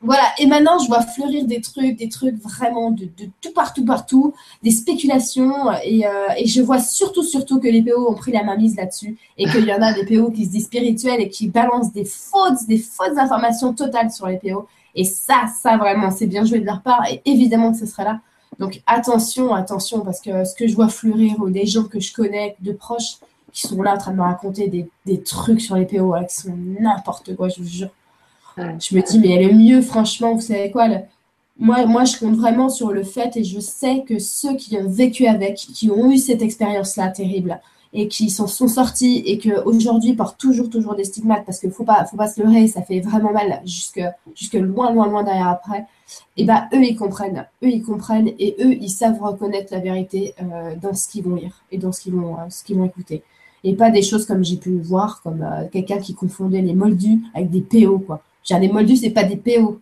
S2: voilà, et maintenant je vois fleurir des trucs, des trucs vraiment de, de tout partout, partout, des spéculations, et, et, je vois surtout, surtout que les PO ont pris la mainmise là-dessus, et qu'il y en a des PO qui se disent spirituels et qui balancent des fausses, des fausses informations totales sur les PO. Et ça, ça vraiment, c'est bien joué de leur part, et évidemment que ce sera là. Donc attention, attention, parce que ce que je vois fleurir ou des gens que je connais de proches qui sont là en train de me raconter des, trucs sur les PO qui sont n'importe quoi, je vous jure. Je me dis, mais le mieux, franchement, vous savez quoi moi, moi, je compte vraiment sur le fait et je sais que ceux qui ont vécu avec, qui ont eu cette expérience-là terrible, et qui s'en sont sortis et qu'aujourd'hui portent toujours, toujours des stigmates parce qu'il ne faut pas, faut pas se leurrer, ça fait vraiment mal jusque, jusque loin, loin, loin derrière après, et bien eux, ils comprennent. Eux, ils comprennent et eux, ils savent reconnaître la vérité euh, dans ce qu'ils vont lire et dans ce qu'ils vont, euh, ce vont écouter. Et pas des choses comme j'ai pu voir, comme euh, quelqu'un qui confondait les moldus avec des PO, quoi. J'ai des moldus, c'est pas des PO.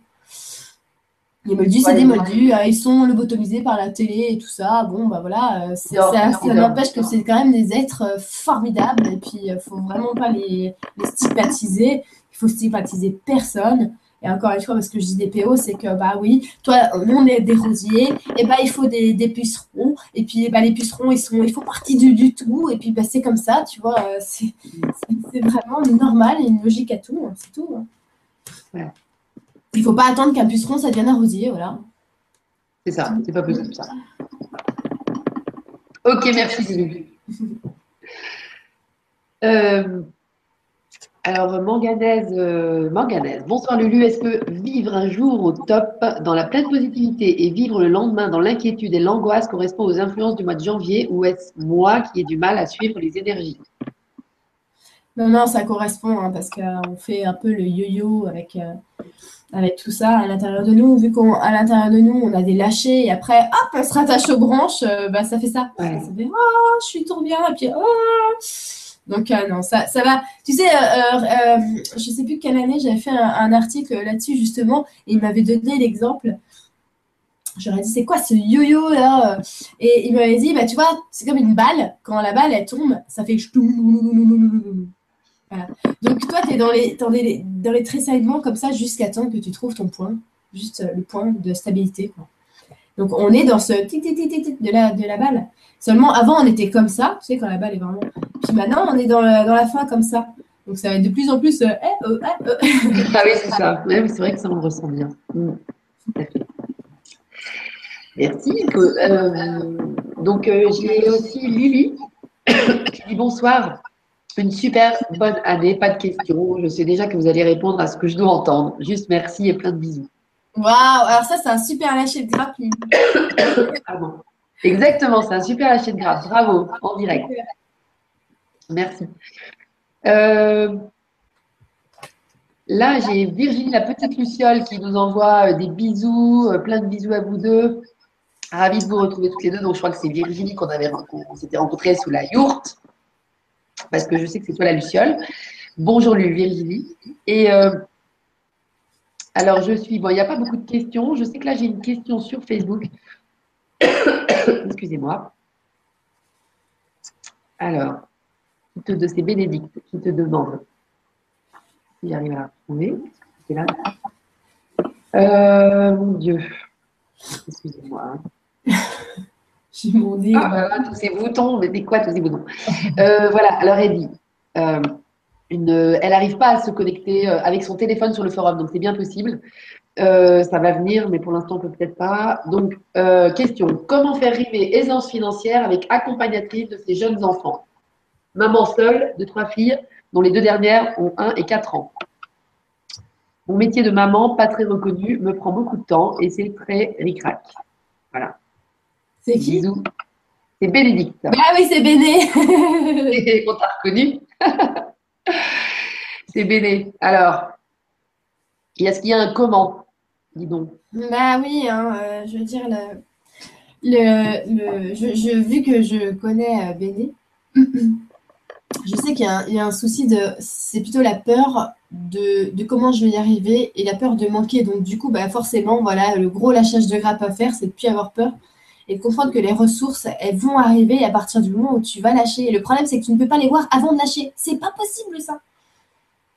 S2: Les moldus, c'est des moldus, euh, ils sont lobotomisés par la télé et tout ça. Bon, bah voilà, euh, ça, n'empêche que c'est quand même des êtres euh, formidables et puis il ne faut vraiment pas les, stigmatiser. Il faut stigmatiser personne. Et encore une fois, parce que je dis des PO, c'est que, bah oui, toi, on est des rosiers, et bah il faut des, pucerons, et puis bah, les pucerons, ils, sont, ils font partie du, du tout, et puis bah, c'est comme ça, tu vois, c'est vraiment normal, et une logique à tout, hein, c'est tout. Hein. Ouais. Il ne faut pas attendre qu'un puceron, ça devienne un rosier, voilà.
S1: C'est ça, c'est pas possible ça. Ok, merci. Euh, alors, manganèse, euh, manganèse. Bonsoir Lulu, est-ce que vivre un jour au top dans la pleine positivité et vivre le lendemain dans l'inquiétude et l'angoisse correspond aux influences du mois de janvier ou est-ce moi qui ai du mal à suivre les énergies?
S2: Non, non, ça correspond hein, parce qu'on fait un peu le yo-yo avec, euh, avec tout ça à l'intérieur de nous, vu qu'à l'intérieur de nous, on a des lâchés et après, hop, on se rattache aux branches, euh, bah, ça fait ça. Ça fait, oh, je suis trop bien, et puis, oh. Donc, euh, non, ça, ça va. Tu sais, euh, je sais plus quelle année, j'avais fait un, article là-dessus, justement, et il m'avait donné l'exemple. J'aurais dit, c'est quoi ce yo-yo là Et il m'avait dit, bah, tu vois, c'est comme une balle. Quand la balle, elle tombe, ça fait donc toi, tu es dans les, dans les, dans les tressaillements comme ça jusqu'à temps que tu trouves ton point, juste euh, le point de stabilité. Donc on est dans ce tic tic tic de la, de la balle. Seulement avant, on était comme ça, tu sais, quand la balle est vraiment. Puis maintenant, on est dans la, dans la fin comme ça. Donc ça va être de plus en plus. Euh, eh, oh, eh, oh.
S1: ah oui, c'est ça. c'est vrai que ça, on ressent bien. Mm. Merci. Euh, donc j'ai aussi Lily qui dit bonsoir. Une super bonne année, pas de questions. Je sais déjà que vous allez répondre à ce que je dois entendre. Juste merci et plein de bisous.
S2: Waouh, alors ça, c'est un super lâcher de grappe.
S1: ah. Exactement, c'est un super lâcher de grappe. Bravo, en direct. Merci. Euh, Là, j'ai Virginie, la petite Luciole, qui nous envoie des bisous, plein de bisous à vous deux. Ravi de vous retrouver toutes les deux. Donc, je crois que c'est Virginie qu'on avait s'était rencontrés sous la yourte, parce que je sais que c'est toi la Luciole. Bonjour Virginie. Et euh, alors, je suis. Bon, il n'y a pas beaucoup de questions. Je sais que là, j'ai une question sur Facebook. Excusez-moi. Alors, de c'est Bénédicte qui te demande si j'arrive à la retrouver. C'est là. Euh, mon Dieu. Excusez-moi.
S2: J'ai mon
S1: Ah, tous ces boutons, mais c'est quoi tous ces boutons? Euh, Voilà, alors elle dit euh, une, elle n'arrive pas à se connecter euh, avec son téléphone sur le forum, donc c'est bien possible. ça va venir, mais pour l'instant, on peut peut-être pas. Donc, question comment faire rimer aisance financière avec accompagnatrice de ces jeunes enfants? Maman seule de trois filles, dont les deux dernières ont 1 et 4 ans. Mon métier de maman, pas très reconnu, me prend beaucoup de temps et c'est très ric-rac. Voilà.
S2: C'est qui
S1: C'est Bénédicte.
S2: Ah oui, c'est Béné.
S1: On t'a reconnu C'est Béné. Alors, est-ce qu'il y a un comment Dis donc?
S2: Bah oui, hein, euh, je veux dire, le, le, je, vu que je connais euh, Béné, je sais qu'il y, y, a un souci de. C'est plutôt la peur de, de, comment je vais y arriver et la peur de manquer. Donc, du coup, bah, forcément, voilà, le gros lâchage de grappe à faire, c'est de plus avoir peur et de comprendre que les ressources, elles vont arriver à partir du moment où tu vas lâcher. Et le problème, c'est que tu ne peux pas les voir avant de lâcher. C'est pas possible, ça.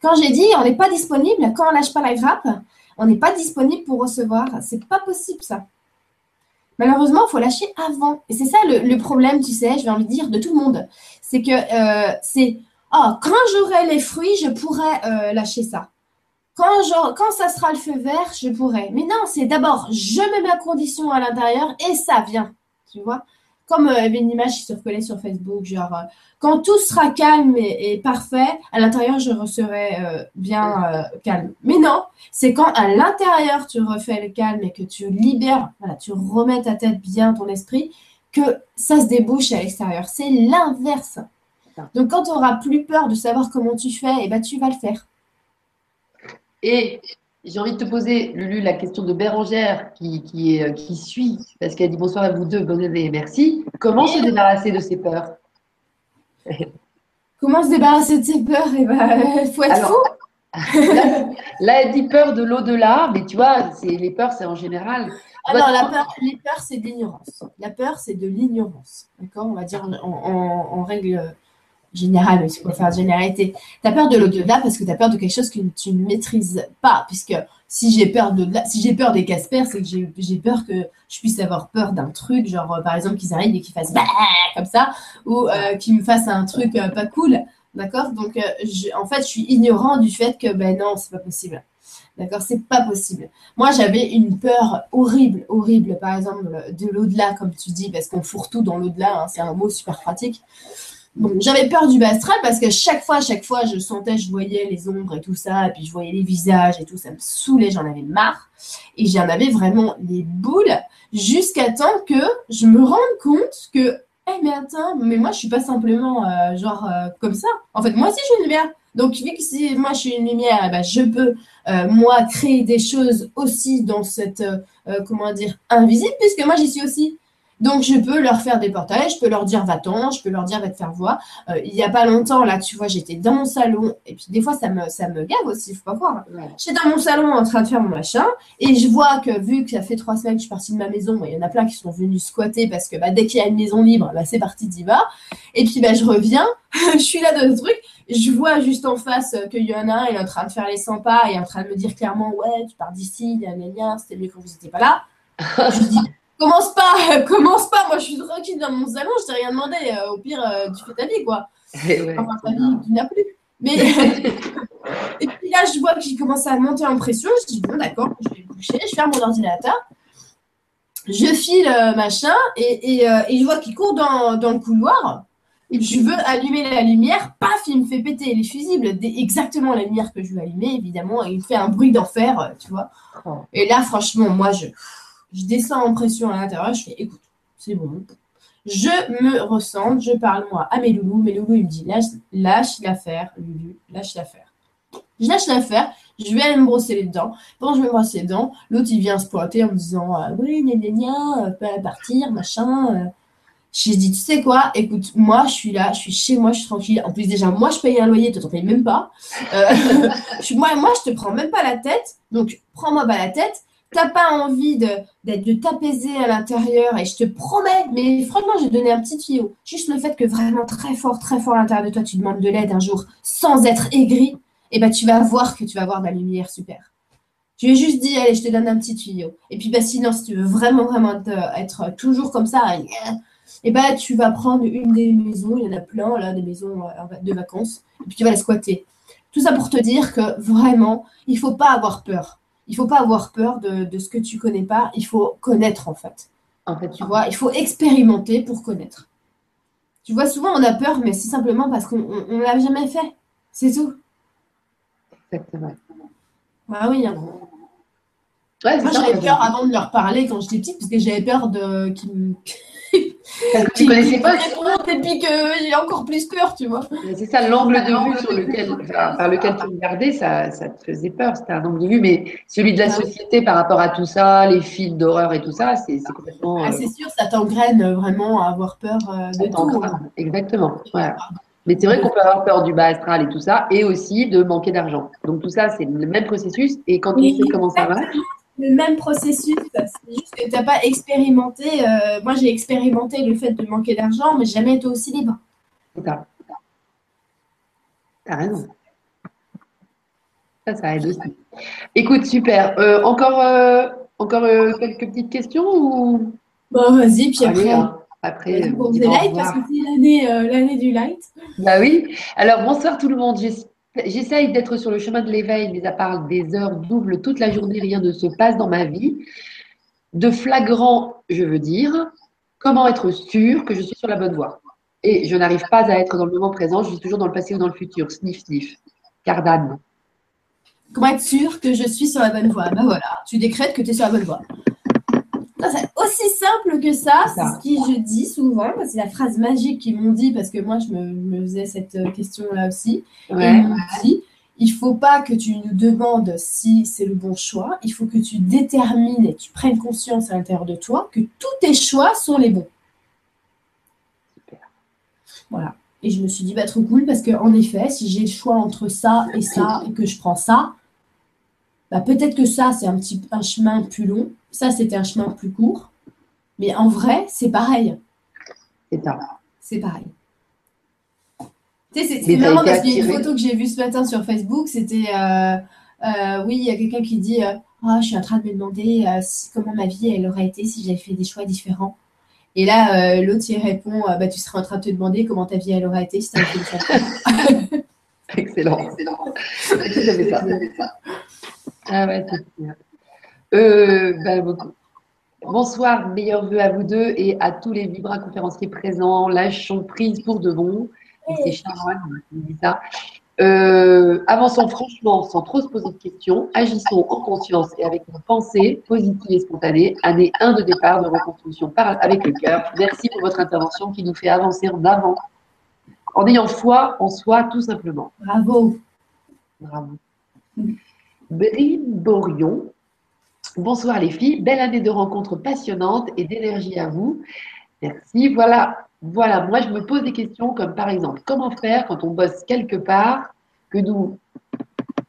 S2: Quand j'ai dit, on n'est pas disponible, quand on lâche pas la grappe, on n'est pas disponible pour recevoir. C'est pas possible, ça. Malheureusement, il faut lâcher avant. Et c'est ça le, problème, tu sais, je vais envie de dire, de tout le monde. C'est que euh, c'est, oh, quand j'aurai les fruits, je pourrai euh, lâcher ça. Quand, quand ça sera le feu vert, je pourrai. Mais non, c'est d'abord, je mets ma condition à l'intérieur et ça vient. Tu vois? Comme euh, il y avait une image qui se reconnaît sur Facebook, genre, euh, quand tout sera calme et, parfait, à l'intérieur, je serai euh, bien calme. Mais non, c'est quand à l'intérieur, tu refais le calme et que tu libères, voilà, tu remets ta tête bien, ton esprit, que ça se débouche à l'extérieur. C'est l'inverse. Donc, quand tu auras plus peur de savoir comment tu fais, et eh ben, tu vas le faire.
S1: Et j'ai envie de te poser, Lulu, la question de Bérangère qui, qui, euh, qui suit, parce qu'elle dit bonsoir à vous deux, bonne année merci. Comment se débarrasser de ses peurs?
S2: Comment se débarrasser de ses peurs? Il eh ben, faut être fou.
S1: Là, elle dit peur de l'au-delà, mais tu vois, les peurs, c'est en général.
S2: Ah la peur, les peurs, c'est de l'ignorance. La peur, c'est de l'ignorance. D'accord? On va dire en règle général, mais pour faire généralité. Tu as peur de l'au-delà parce que tu as peur de quelque chose que tu ne maîtrises pas. Puisque si j'ai peur de si j'ai peur des Casper, c'est que j'ai peur que je puisse avoir peur d'un truc, genre euh, par exemple qu'ils arrivent et qu'ils fassent bah, comme ça, ou euh, qu'ils me fassent un truc euh, pas cool. D'accord? Donc, en fait, je suis ignorant du fait que ben non, c'est pas possible. D'accord? C'est pas possible. Moi, j'avais une peur horrible, horrible, par exemple, de l'au-delà, comme tu dis, parce qu'on fourre tout dans l'au-delà. Hein, c'est un mot super pratique j'avais peur du bas astral parce que chaque fois, chaque fois, je sentais, je voyais les ombres et tout ça, et puis je voyais les visages et tout, ça me saoulait, j'en avais marre. Et j'en avais vraiment les boules jusqu'à temps que je me rende compte que, eh mais attends, mais moi je suis pas simplement euh, genre euh, comme ça. En fait, moi aussi je suis une lumière. Donc vu que si moi je suis une lumière, eh ben, je peux euh, moi créer des choses aussi dans cette comment dire invisible puisque moi j'y suis aussi. Donc, je peux leur faire des portails, je peux leur dire va-t'en, je peux leur dire va te faire voir. Euh, il n'y a pas longtemps, là, tu vois, j'étais dans mon salon, et puis des fois, ça me, ça me gave aussi, il faut pas croire. J'étais dans mon salon en train de faire mon machin, et je vois que vu que ça fait trois semaines que je suis partie de ma maison, il y en a plein qui sont venus squatter parce que bah, dès qu'il y a une maison libre, bah, c'est parti d'y va. Et puis, bah, je reviens, je suis là dans le truc, je vois juste en face qu'il y en a un, il est en train de faire les 100 pas, il est en train de me dire clairement, ouais, tu pars d'ici, il y a un lien, c'était mieux quand vous n'étiez pas là. je dis, commence pas, commence pas. Moi, je suis tranquille dans mon salon, je t'ai rien demandé. Euh, au pire, euh, tu fais ta vie, quoi.
S1: Eh enfin,
S2: ta vie, tu n'as plus. Mais et puis là, je vois que j'ai commencé à monter en pression. Je dis bon, d'accord, je vais coucher, je ferme mon ordinateur, je file euh, machin, et, je vois qu'il court dans, le couloir. Et je veux allumer la lumière, paf, il me fait péter les fusibles, exactement la lumière que je veux allumer, évidemment, et il fait un bruit d'enfer, tu vois. Oh. Et là, franchement, moi, je, je descends en pression à l'intérieur, je fais écoute, c'est bon. Je me ressens, je parle moi à mes loulous. Mes loulous, ils me disent lâche, l'affaire, Lulu, lâche l'affaire. Je lâche l'affaire, je vais aller me brosser les dents. Quand je vais me brosser les dents, l'autre il vient se pointer en me disant euh, Oui, gna gna gna, pas partir, machin. euh. J'ai dit, tu sais quoi, écoute, moi je suis là, je suis chez moi, je suis tranquille. En plus, déjà, moi je paye un loyer, toi t'en payes même pas. Euh, je moi, moi, je te prends même pas la tête, donc prends-moi pas la tête. T'as pas envie de, de t'apaiser à l'intérieur et je te promets, mais franchement, j'ai donné un petit tuyau. Juste le fait que vraiment très fort, très fort à l'intérieur de toi, tu demandes de l'aide un jour sans être aigri, et ben tu vas voir que tu vas voir de la lumière super. Je lui juste dit, allez, je te donne un petit tuyau. Et puis, bah, sinon, si tu veux vraiment, vraiment être toujours comme ça, et ben tu vas prendre une des maisons, il y en a plein, là, des maisons euh, de vacances, et puis tu vas les squatter. Tout ça pour te dire que vraiment, il faut pas avoir peur. Il faut pas avoir peur de, de ce que tu connais pas, il faut connaître en fait.
S1: En fait,
S2: Tu vois, il faut expérimenter pour connaître. Tu vois, souvent on a peur, mais c'est simplement parce qu'on ne l'a jamais fait. C'est tout.
S1: Exactement.
S2: Bah oui. hein.
S1: Ouais,
S2: Moi j'avais peur avant de leur parler quand j'étais petite, parce que j'avais peur de qu'ils me
S1: Parce que tu connaissais pas.
S2: et puis que j'ai encore plus peur, tu vois.
S1: C'est ça, l'angle de vue sur lequel, par lequel tu regardais, ça, ça te faisait peur. C'était un angle de vue, mais celui de la
S2: Ah
S1: société par rapport à tout ça, les films d'horreur et tout ça, c'est complètement.
S2: Ah,
S1: euh,
S2: c'est sûr, ça t'engraine euh, vraiment à avoir peur euh, de
S1: ça
S2: tout.
S1: t'engrave. Exactement. Voilà. Mais c'est vrai qu'on peut avoir peur du bas astral et tout ça, et aussi de manquer d'argent. Donc tout ça, c'est le même processus. Et quand on
S2: Oui,
S1: sait comment ça va,
S2: Le même processus, c'est juste que tu n'as pas expérimenté. euh, moi, j'ai expérimenté le fait de manquer d'argent, mais jamais été aussi libre.
S1: T'as raison. Ça, ça aide aussi. Écoute, super. Euh, encore euh, encore quelques petites questions ou?
S2: Bon, vas-y, puis après,
S1: Allez, hein. Après,
S2: Light, parce que c'est l'année euh, l'année du light.
S1: Bah oui. Alors, bonsoir tout le monde. J'es- J'essaye d'être sur le chemin de l'éveil, mais à part des heures doubles toute la journée, rien ne se passe dans ma vie. De flagrant, je veux dire, comment être sûr que je suis sur la bonne voie? Et je n'arrive pas à être dans le moment présent, je suis toujours dans le passé ou dans le futur. Sniff, sniff. Cardane.
S2: Comment être sûr que je suis sur la bonne voie? Ben voilà, tu décrètes que tu es sur la bonne voie. C'est aussi simple que ça,
S1: C'est
S2: ce que je dis souvent, c'est la phrase magique qu'ils m'ont dit, parce que moi je me, me faisais cette euh, question-là aussi. Et
S1: Ouais.
S2: ils m'ont dit, il faut pas que tu nous demandes si c'est le bon choix, il faut que tu détermines et tu prennes conscience à l'intérieur de toi que tous tes choix sont les bons. Voilà. Et je me suis dit, bah trop cool, parce qu'en effet, si j'ai le choix entre ça et ça, et que je prends ça, bah peut-être que ça, c'est un petit un chemin plus long, ça, c'était un chemin plus court, mais en vrai, c'est pareil.
S1: C'est ça.
S2: C'est pareil. Tu sais, c'est marrant parce qu'il y a une photo que j'ai vue ce matin sur Facebook, c'était euh, euh, oui, il y a quelqu'un qui dit euh, Ah, je suis en train de me demander si- comment ma vie elle aurait été si j'avais fait des choix différents. Et là, l'autre il répond bah, Tu serais en train de te demander comment ta vie elle aurait été si tu avais fait des choix différents.
S1: Excellent. Excellent. J'avais ça. Ah ouais, c'est. Euh, bah, beaucoup. Bonsoir, meilleurs vœux à vous deux et à tous les Vibra conférenciers présents. Lâchons prise pour de bon. C'est Sharon qui dit ça. Euh, avançons franchement sans trop se poser de questions. Agissons en conscience et avec une pensée positive et spontanée. Année 1 de départ de reconstruction par, avec le cœur. Merci pour votre intervention qui nous fait avancer en avant en ayant foi en soi tout simplement.
S2: Bravo.
S1: Bravo. Briborion. Bonsoir les filles, belle année de rencontres passionnantes et d'énergie à vous. Merci. Voilà, voilà. Moi, je me pose des questions comme par exemple, comment faire quand on bosse quelque part que nous,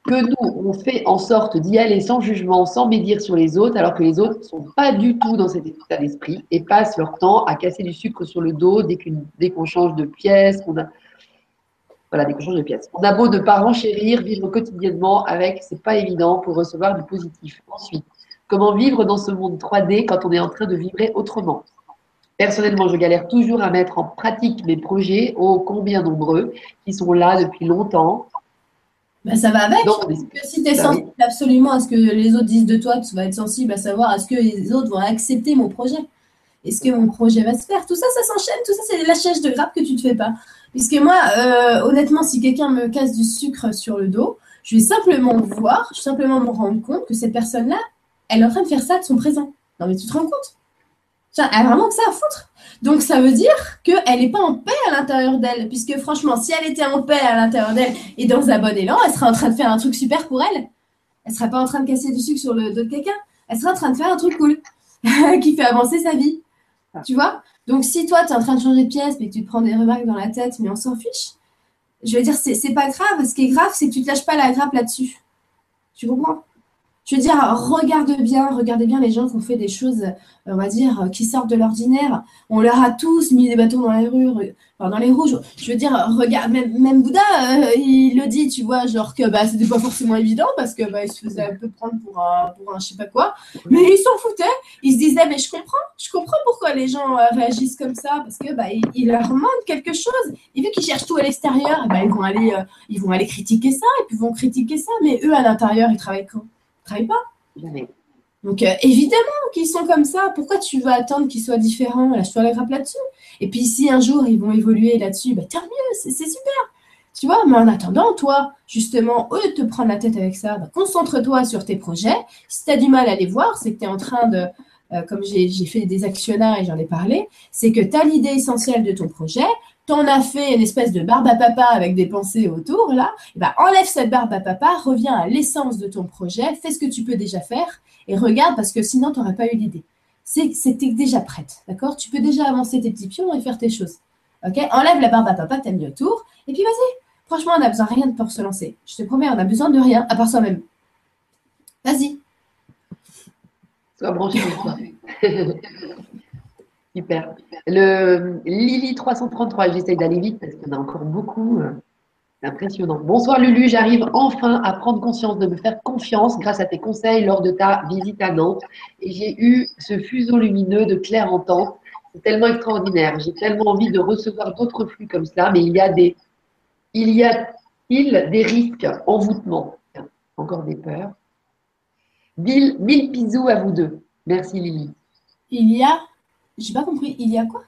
S1: que nous, on fait en sorte d'y aller sans jugement, sans médire sur les autres, alors que les autres ne sont pas du tout dans cet état d'esprit et passent leur temps à casser du sucre sur le dos dès qu'on change de pièce, qu'on a, voilà, dès qu'on change de pièce. On a beau ne pas renchérir, vivre quotidiennement avec, c'est pas évident pour recevoir du positif. Ensuite, comment vivre dans ce monde 3D quand on est en train de vibrer autrement? Personnellement, je galère toujours à mettre en pratique mes projets, ô combien nombreux, qui sont là depuis longtemps.
S2: Bah, ça va avec. Parce que si tu es
S1: Bah oui.
S2: sensible absolument à ce que les autres disent de toi, tu vas être sensible à savoir est-ce que les autres vont accepter mon projet Est-ce que mon projet va se faire? Tout ça, ça s'enchaîne. Tout ça, c'est des lâchages de grappe que tu ne te fais pas. Puisque moi, euh, honnêtement, si quelqu'un me casse du sucre sur le dos, je vais simplement voir, je vais simplement me rendre compte que cette personne-là, elle est en train de faire ça de son présent. Non, mais tu te rends compte? Elle a vraiment que ça à foutre. Donc ça veut dire qu'elle n'est pas en paix à l'intérieur d'elle, puisque franchement, si elle était en paix à l'intérieur d'elle et dans un bon élan, elle serait en train de faire un truc super pour elle. Elle serait pas en train de casser du sucre sur le dos de quelqu'un. Elle serait en train de faire un truc cool qui fait avancer sa vie. Tu vois? Donc si toi, tu es en train de changer de pièce, mais que tu te prends des remarques dans la tête, mais on s'en fiche. Je veux dire, c'est pas grave. Ce qui est grave, c'est que tu te lâches pas la grappe là-dessus. Tu comprends? Je veux dire, regarde bien, regardez bien les gens qui ont fait des choses, on va dire, qui sortent de l'ordinaire. On leur a tous mis des bâtons dans les rues, dans les rouges. Je veux dire, regarde, même, Bouddha, euh, il le dit, tu vois, genre que bah, c'était pas forcément évident parce que bah, se faisait un peu prendre pour un, pour un je sais pas quoi. Mais il s'en foutait. Il se disait, mais je comprends, je comprends pourquoi les gens euh, réagissent comme ça parce que bah, il, leur manque quelque chose. Et vu qu'ils cherchent tout à l'extérieur, bah, ils, vont aller, euh, ils vont aller critiquer ça et puis ils vont critiquer ça. Mais eux, à l'intérieur, ils travaillent quand? Travaillent pas. Donc, euh, évidemment qu'ils sont comme ça. Pourquoi tu veux attendre qu'ils soient différents? Lâche-toi la grappe là-dessus. Et puis, si un jour ils vont évoluer là-dessus, bah, tant mieux, c'est super. Tu vois, mais en attendant, toi, justement, eux te prendre la tête avec ça, bah, concentre-toi sur tes projets. Si tu as du mal à les voir, c'est que tu es en train de, euh, comme j'ai fait des actionnaires et j'en ai parlé, c'est que tu as l'idée essentielle de ton projet, t'en as fait une espèce de barbe à papa avec des pensées autour, là, et eh ben, enlève cette barbe à papa, reviens à l'essence de ton projet, fais ce que tu peux déjà faire et regarde parce que sinon, tu n'aurais pas eu l'idée. C'est c'était déjà prête, d'accord? Tu peux déjà avancer tes petits pions et faire tes choses. Ok? Enlève la barbe à papa que tu as mis autour et puis vas-y. Franchement, on n'a besoin de rien pour se lancer. Je te promets, on a besoin de rien à part soi-même. Vas-y.
S1: Sois branché Super. Le Lily 333, j'essaye d'aller vite parce qu'il y en a encore beaucoup. Euh, c'est impressionnant. Bonsoir Lulu, j'arrive enfin à prendre conscience de me faire confiance grâce à tes conseils lors de ta visite à Nantes. Et j'ai eu ce fuseau lumineux de clair en C'est tellement extraordinaire. J'ai tellement envie de recevoir d'autres flux comme cela, mais il y a des, il y a-t-il des risques? Envoûtement Encore des peurs. Mille, mille bisous à vous deux. Merci Lily.
S2: Il y a j'ai pas compris. Il y a quoi?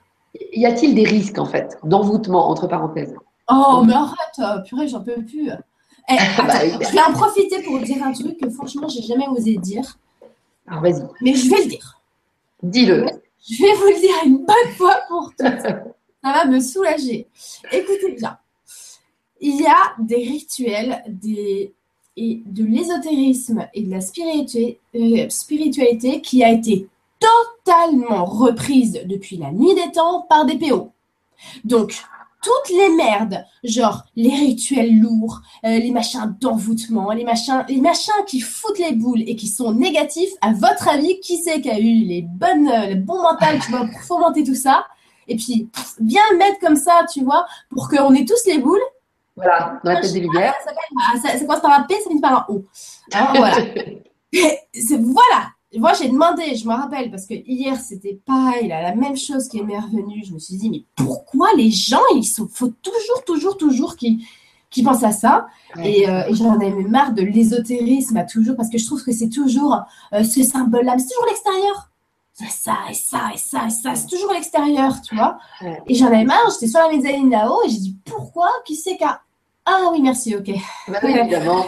S1: Y a-t-il des risques, en fait, d'envoûtement, entre parenthèses?
S2: Oh, mais arrête, euh, purée, j'en peux plus. Eh, bah, je vais en profiter pour dire un truc que franchement, j'ai jamais osé dire.
S1: Alors, vas-y.
S2: Mais je vais le dire.
S1: Dis-le.
S2: Je vais vous le dire une bonne fois pour toutes. Ça va me soulager. Écoutez bien. Il y a des rituels, des et de l'ésotérisme et de la spiritualité, euh, spiritualité qui a été totalement reprise depuis la nuit des temps par des PO. Donc, toutes les merdes, genre les rituels lourds, euh, les machins d'envoûtement, les machins, les machins qui foutent les boules et qui sont négatifs, à votre avis, qui c'est qui a eu les bonnes, euh, les bons mentales, tu vois, pour fomenter tout ça? Et puis, bien le mettre comme ça, tu vois, pour qu'on ait tous les boules.
S1: Voilà, dans la tête des lumières.
S2: Ça, ça, commence par un P, ça finit par un O. Alors, voilà. voilà, moi, j'ai demandé, je me rappelle, parce que hier, c'était pareil, là, la même chose qui m'est revenue. Je me suis dit, mais pourquoi les gens, il faut toujours, toujours, toujours qu'ils qui pensent à ça. Euh, et, j'en ai marre de l'ésotérisme à toujours, parce que je trouve que c'est toujours euh, ce symbole-là, c'est toujours l'extérieur. C'est ça, et ça, et ça, et ça, c'est toujours l'extérieur, tu vois. Et j'en avais marre, j'étais sur la mezzanine là-haut, et j'ai dit, pourquoi? Qui c'est qu'à ah oui, merci, ok.
S1: Bah évidemment.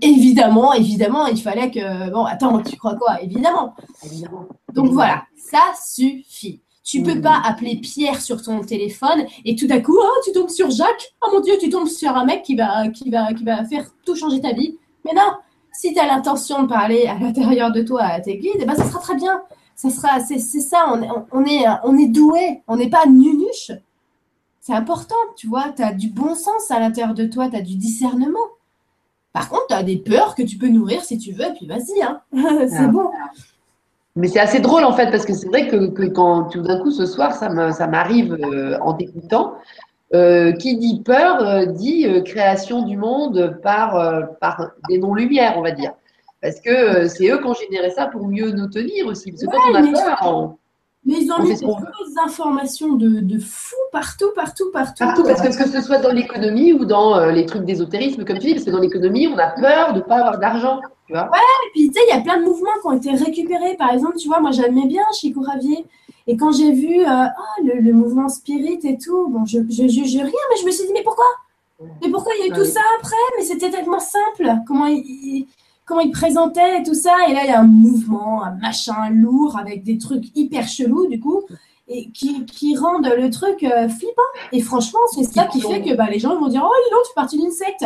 S2: évidemment, évidemment, il fallait que. Bon, attends, tu crois quoi? Évidemment. évidemment. Donc voilà, ça suffit. Tu ne peux pas appeler Pierre sur ton téléphone et tout à coup, oh, tu tombes sur Jacques. Oh mon Dieu, tu tombes sur un mec qui va, qui va, qui va faire tout changer ta vie. Mais non, si tu as l'intention de parler à l'intérieur de toi à tes guides, eh ben, ça sera très bien. Ça sera, c'est, ça, on, on, est, on est doué, on n'est pas nunuche c'est important, tu vois, tu as du bon sens à l'intérieur de toi, tu as du discernement. Par contre, tu as des peurs que tu peux nourrir si tu veux, et puis vas-y, hein. c'est ah. bon.
S1: Mais c'est assez drôle en fait, parce que c'est vrai que, quand tout d'un coup ce soir, ça m'arrive euh, en t'écoutant, euh, qui dit peur euh, dit création du monde par, par des non-lumières, on va dire. Parce que c'est eux qui ont généré ça pour mieux nous tenir aussi. Parce que quand on a peur,
S2: mais ils ont mis des informations de, de fou partout, partout, partout.
S1: Partout, parce que que ce soit dans l'économie ou dans euh, les trucs d'ésotérisme, comme tu dis, parce que dans l'économie, on a peur de ne pas avoir d'argent. Tu vois
S2: ouais, et puis tu sais, il y a plein de mouvements qui ont été récupérés. Par exemple, tu vois, moi j'aimais bien Chico Ravier. Et quand j'ai vu euh, oh, le, mouvement spirit et tout, bon, je, je juge rien, mais je me suis dit, mais pourquoi? Mais pourquoi il y a eu tout ça après? Mais c'était tellement simple. Comment il, comment il présentait et tout ça. Et là, il y a un mouvement, un machin lourd avec des trucs hyper chelous, du coup, et qui, rendent le truc euh, flippant. Et franchement, c'est ça qui fait que bah, les gens vont dire Oh, donc, tu es parti d'une secte.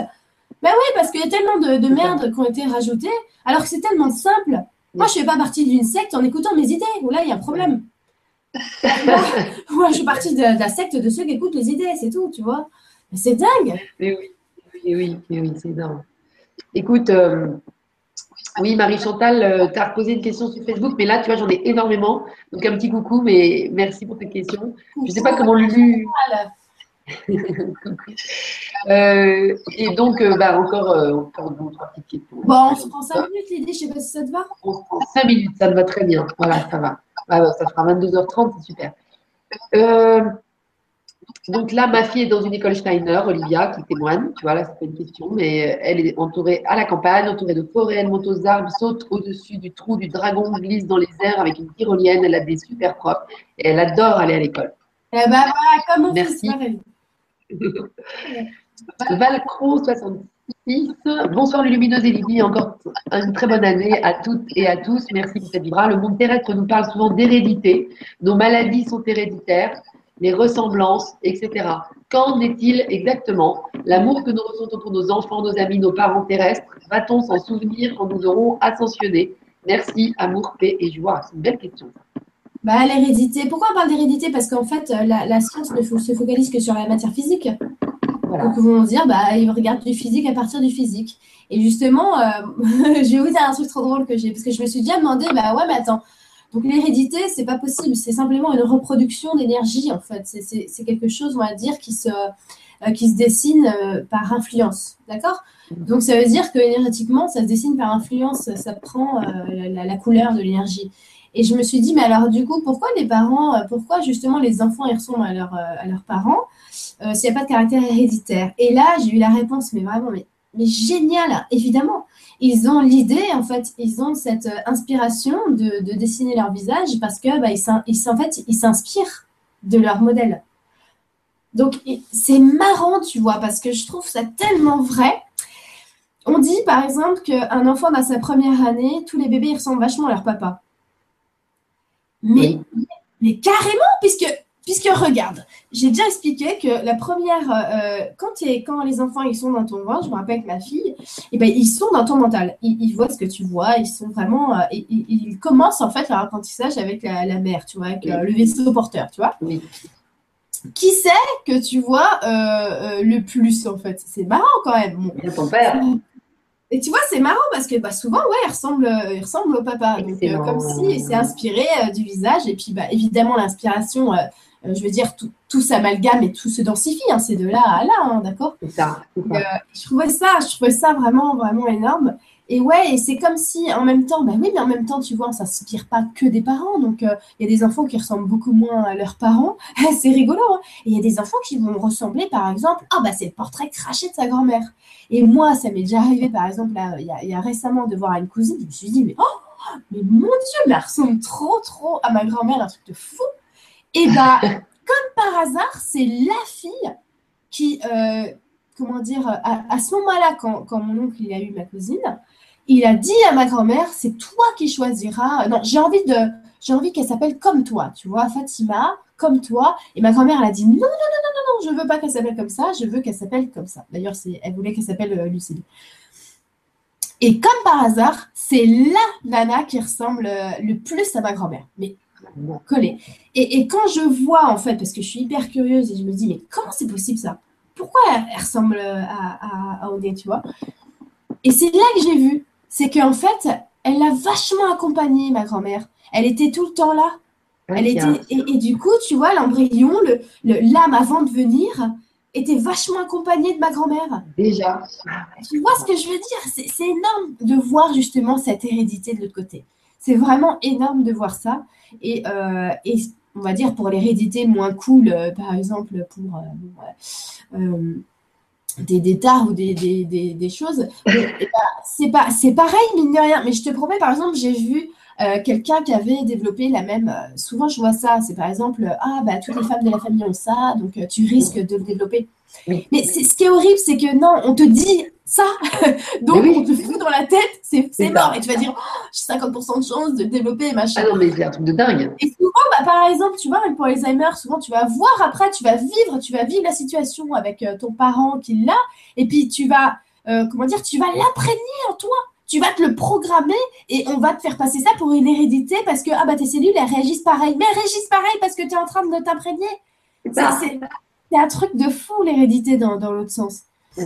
S2: Ben oui, parce qu'il y a tellement de, de merde qui ont été rajoutées, alors que c'est tellement simple. Moi, je ne fais pas partie d'une secte en écoutant mes idées. Ou là, il y a un problème. Moi, je suis partie de, la secte de ceux qui écoutent les idées, c'est tout, tu vois. C'est dingue.
S1: Mais oui, oui, oui, oui, c'est dingue. Écoute, euh, oui, Marie-Chantal, euh, tu as posé une question sur Facebook, mais là, tu vois, j'en ai énormément. Donc, un petit coucou, mais merci pour tes questions. Je ne sais pas comment Lulu. euh, et donc, euh, bah, encore, euh, encore deux ou trois petites questions.
S2: Bon, on se prend 5 minutes, Lydie, je ne sais pas si ça te va.
S1: On se prend 5 minutes, ça me va très bien. Voilà, ça va. Ah, ça fera 22h30, c'est super. Euh, donc là, ma fille est dans une école Steiner, Olivia, qui témoigne. Tu vois, là, c'est pas une question, mais elle est entourée à la campagne, entourée de forêts, elle monte aux arbres, saute au-dessus du trou du dragon, glisse dans les airs avec une tyrolienne. Elle a des super profs et elle adore aller à l'école.
S2: Eh ben voilà, comme mon
S1: Merci.
S2: fils, pareil.
S1: Valcro 66. Bonsoir les lumineuses et Lydie, encore une très bonne année à toutes et à tous. Merci pour cette vibra. Le monde terrestre nous parle souvent d'hérédité. Nos maladies sont héréditaires, les ressemblances, etc. Qu'en est-il exactement? L'amour que nous ressentons pour nos enfants, nos amis, nos parents terrestres, va-t-on s'en souvenir quand nous aurons ascensionné? Merci, amour, paix et joie. C'est une belle question.
S2: Bah, l'hérédité. Pourquoi on parle d'hérédité? Parce qu'en fait, la, la science ne se focalise que sur la matière physique.
S1: Voilà.
S2: Donc, ils vont dire, bah, ils regardent du physique à partir du physique. Et justement, euh, je vais vous dire un truc trop drôle que j'ai, parce que je me suis déjà demandé, bah ouais, mais attends. Donc, l'hérédité, c'est pas possible. C'est simplement une reproduction d'énergie, en fait. C'est- quelque chose, on va dire, qui se, euh, dessine euh, par influence. D'accord? Donc, ça veut dire que énergétiquement, ça se dessine par influence. Ça prend euh, la, couleur de l'énergie. Et je me suis dit, mais alors, du coup, pourquoi les parents, pourquoi justement les enfants, ils ressemblent à, leur, à leurs parents s'il n'y a pas de caractère héréditaire? Et là, j'ai eu la réponse, mais vraiment, mais, mais génial, évidemment. Ils ont l'idée, en fait, ils ont cette euh, inspiration de, de dessiner leur visage parce que, bah, ils, s'in- ils s'in- en fait, ils s'inspirent de leur modèle. Donc, c'est marrant, tu vois, parce que je trouve ça tellement vrai. On dit, par exemple, qu'un enfant dans sa première année, tous les bébés, ils ressemblent vachement à leur papa. Mais
S1: Oui.
S2: mais carrément, puisque, puisque regarde, j'ai déjà expliqué que la première, euh, quand, les enfants ils sont dans ton ventre, je me rappelle que ma fille, eh ben, ils sont dans ton mental. Ils, ils voient ce que tu vois, ils sont vraiment. euh, ils, commencent en fait leur apprentissage avec la, la mère, tu vois, avec euh, le vaisseau porteur, tu vois.
S1: Oui.
S2: Qui c'est que tu vois le plus en fait? C'est marrant quand même. Bon,
S1: ton père.
S2: Et tu vois, c'est marrant parce que bah, souvent, ouais, il ressemble, il ressemble au papa. Donc, euh, comme si il s'est inspiré euh, du visage. Et puis, bah, évidemment, l'inspiration, euh, je veux dire, tout, tout s'amalgame et tout se densifie. hein, c'est de là à là, hein, d'accord?
S1: C'est ça.
S2: Je trouvais ça, je trouvais ça vraiment, vraiment énorme. Et ouais, et c'est comme si en même temps, bah oui, mais en même temps, tu vois, on s'inspire pas que des parents. Donc, euh, il y a des enfants qui ressemblent beaucoup moins à leurs parents. c'est rigolo. hein. Et il y a des enfants qui vont ressembler, par exemple, ah bah c'est le portrait craché de sa grand-mère. Et moi, ça m'est déjà arrivé, par exemple, il y, a, il y a récemment de voir une cousine. Je me suis dit, mais oh, mais mon Dieu, mais elle ressemble trop, trop à ma grand-mère, un truc de fou. Et bah, comme par hasard, c'est la fille qui, euh, comment dire, à, à ce moment-là, quand, quand mon oncle il a eu ma cousine, il a dit à ma grand-mère, c'est toi qui choisiras. Non, j'ai envie de, j'ai envie qu'elle s'appelle comme toi, tu vois, Fatima, comme toi. Et ma grand-mère, elle a dit non, non, non, non, non, non, je veux pas qu'elle s'appelle comme ça, je veux qu'elle s'appelle comme ça. D'ailleurs, elle voulait qu'elle s'appelle euh, Lucille. Et comme par hasard, c'est la nana qui ressemble euh, le plus à ma grand-mère. Mais
S1: Bon.
S2: collé. Et, et quand je vois, en fait, parce que je suis hyper curieuse et je me dis, mais comment c'est possible ça? Pourquoi elle, ressemble à, à, à Odé, tu vois? Et c'est là que j'ai vu. C'est qu'en fait, elle l'a vachement accompagnée, ma grand-mère. Elle était tout le temps là. Elle était, et, et du coup, tu vois, l'embryon, le, le- l'âme avant de venir, était vachement accompagnée de ma grand-mère.
S1: Déjà.
S2: Tu vois ce que je veux dire? C'est énorme de voir justement cette hérédité de l'autre côté. C'est vraiment énorme de voir ça. Et, euh, et on va dire pour l'hérédité moins cool, euh, par exemple pour euh, des, des tares ou des, des, des, des choses, eh ben, c'est pas, c'est pareil, mine de rien. Mais je te promets, par exemple, j'ai vu euh, quelqu'un qui avait développé la même. euh, souvent, je vois ça. C'est par exemple, euh, ah, bah, toutes les femmes de la famille ont ça, donc euh, tu risques de le développer.
S1: Oui.
S2: Mais c'est- ce qui est horrible, c'est que non, on te dit ça, donc
S1: oui.
S2: on te fout dans la tête, c'est mort.
S1: ça.
S2: Et tu vas dire, oh, j'ai 50% de chance de le développer, machin.
S1: Ah non, mais c'est un truc de dingue.
S2: Et souvent, bah, par exemple, tu vois, même pour Alzheimer, souvent tu vas voir après, tu vas vivre, tu vas vivre la situation avec ton parent qui l'a, et puis tu vas, euh, comment dire, tu vas l'imprégner en toi. Tu vas te le programmer et on va te faire passer ça pour une hérédité parce que ah bah tes cellules elles réagissent pareil. Mais elles réagissent pareil parce que tu es en train de t'imprégner.
S1: C'est
S2: un truc de fou l'hérédité dans, dans l'autre sens.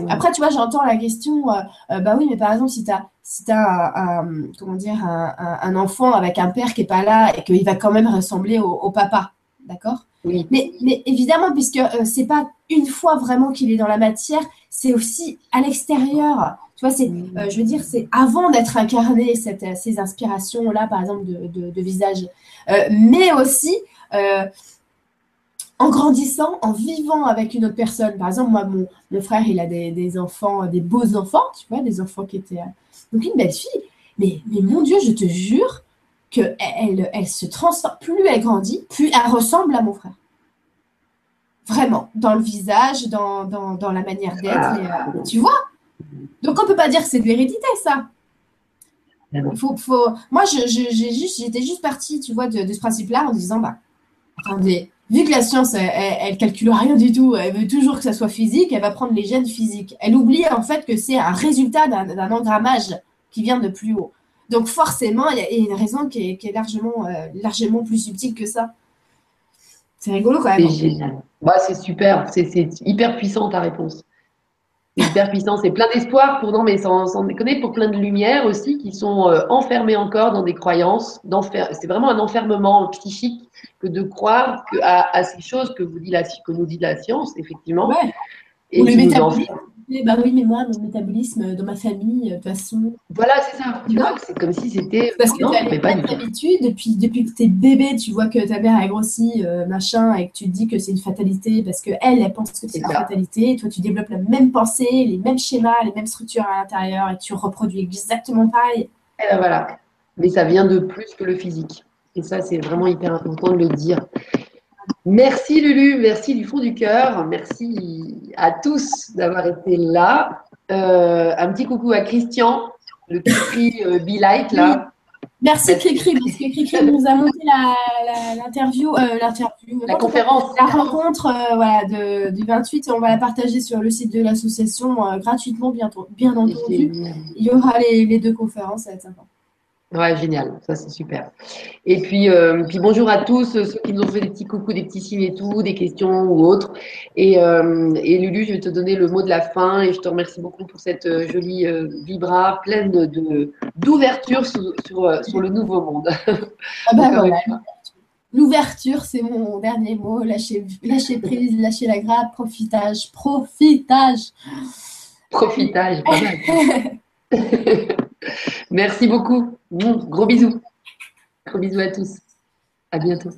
S2: Après, tu vois, j'entends la question, euh, euh, bah oui, mais par exemple, si tu as, si un, un- comment dire, un, un- un enfant avec un père qui n'est pas là et qu'il va quand même ressembler au, au papa, d'accord?
S1: Oui.
S2: mais, mais évidemment, puisque euh, c'est pas une fois vraiment qu'il est dans la matière, c'est aussi à l'extérieur. Tu vois, c'est, euh, je veux dire, c'est avant d'être incarné cette, euh, ces inspirations-là, par exemple, de, de- de visage, Euh, mais aussi euh, en grandissant, en vivant avec une autre personne. Par exemple, moi, mon, mon frère, il a des, des enfants, des beaux enfants, tu vois, des enfants qui étaient. Donc, une belle fille. Mais, mais mon Dieu, je te jure qu'elle elle, elle se transforme. Plus elle grandit, plus elle ressemble à mon frère. Vraiment, dans le visage, dans, dans, dans la manière d'être. euh, tu vois? Donc, on peut pas dire que c'est de l'hérédité, ça.
S1: Ah
S2: faut, faut... Moi, j'ai juste, j'étais juste partie, tu vois, de, de ce principe-là en disant, bah, attendez, vu que la science, elle, elle calcule rien du tout, elle veut toujours que ça soit physique, elle va prendre les gènes physiques. Elle oublie en fait que c'est un résultat d'un engrammage qui vient de plus haut. Donc forcément, il y a une raison qui est, qui est largement, euh, largement plus subtile que ça. C'est rigolo quand même.
S1: C'est génial. Bah, c'est super. C'est hyper puissant ta réponse. C'est hyper puissant. C'est plein d'espoir pour, non, mais sans, sans déconner, pour plein de lumière aussi qui sont euh, enfermées encore dans des croyances. d'enfer- C'est vraiment un enfermement psychique que de croire que, à, à ces choses que, vous dit la, que nous dit la science, effectivement.
S2: Ouais.
S1: Et
S2: Ou le métabolisme. Eh ben oui, mais moi, mon métabolisme dans ma famille, de toute façon,
S1: Voilà, c'est ça. Tu
S2: Non.
S1: vois, c'est comme si c'était.
S2: Parce que tu
S1: pas
S2: habitudes, depuis, depuis que tu es bébé, tu vois que ta mère a grossi, euh, machin, et que tu te dis que c'est une fatalité parce qu'elle, elle, elle pense que c'est
S1: C'est
S2: une
S1: ça.
S2: fatalité. Et toi, tu développes la même pensée, les mêmes schémas, les mêmes structures à l'intérieur, et tu reproduis exactement pareil.
S1: Et ben voilà. Mais ça vient de plus que le physique. Et ça, c'est vraiment hyper important de le dire. Merci Lulu, merci du fond du cœur. Merci à tous d'avoir été là. Euh, un petit coucou à Christian, le cri euh, Be Light là.
S2: Merci Cricri, parce que Cricri nous a monté la- la- l'interview, euh, l'interview,
S1: La conférence.
S2: la rencontre voilà, de, du 28, et on va la partager sur le site de l'association gratuitement, bien, bien entendu. Il y aura les, les deux conférences, ça va être sympa.
S1: Ouais, génial, ça c'est super. Et puis, euh, puis bonjour à tous, euh, ceux qui nous ont fait des petits coucous, des petits signes et tout, des questions ou autres. Et, euh, et Lulu, je vais te donner le mot de la fin et je te remercie beaucoup pour cette jolie euh, vibra pleine de- d'ouverture sur, sur, sur le nouveau monde.
S2: Ah bah voilà. L'ouverture, c'est mon dernier mot. Lâcher, lâcher prise, lâcher la grappe, profitage, profitage.
S1: Profitage, pas mal. Merci beaucoup. Gros bisous. Gros bisous à tous. À bientôt.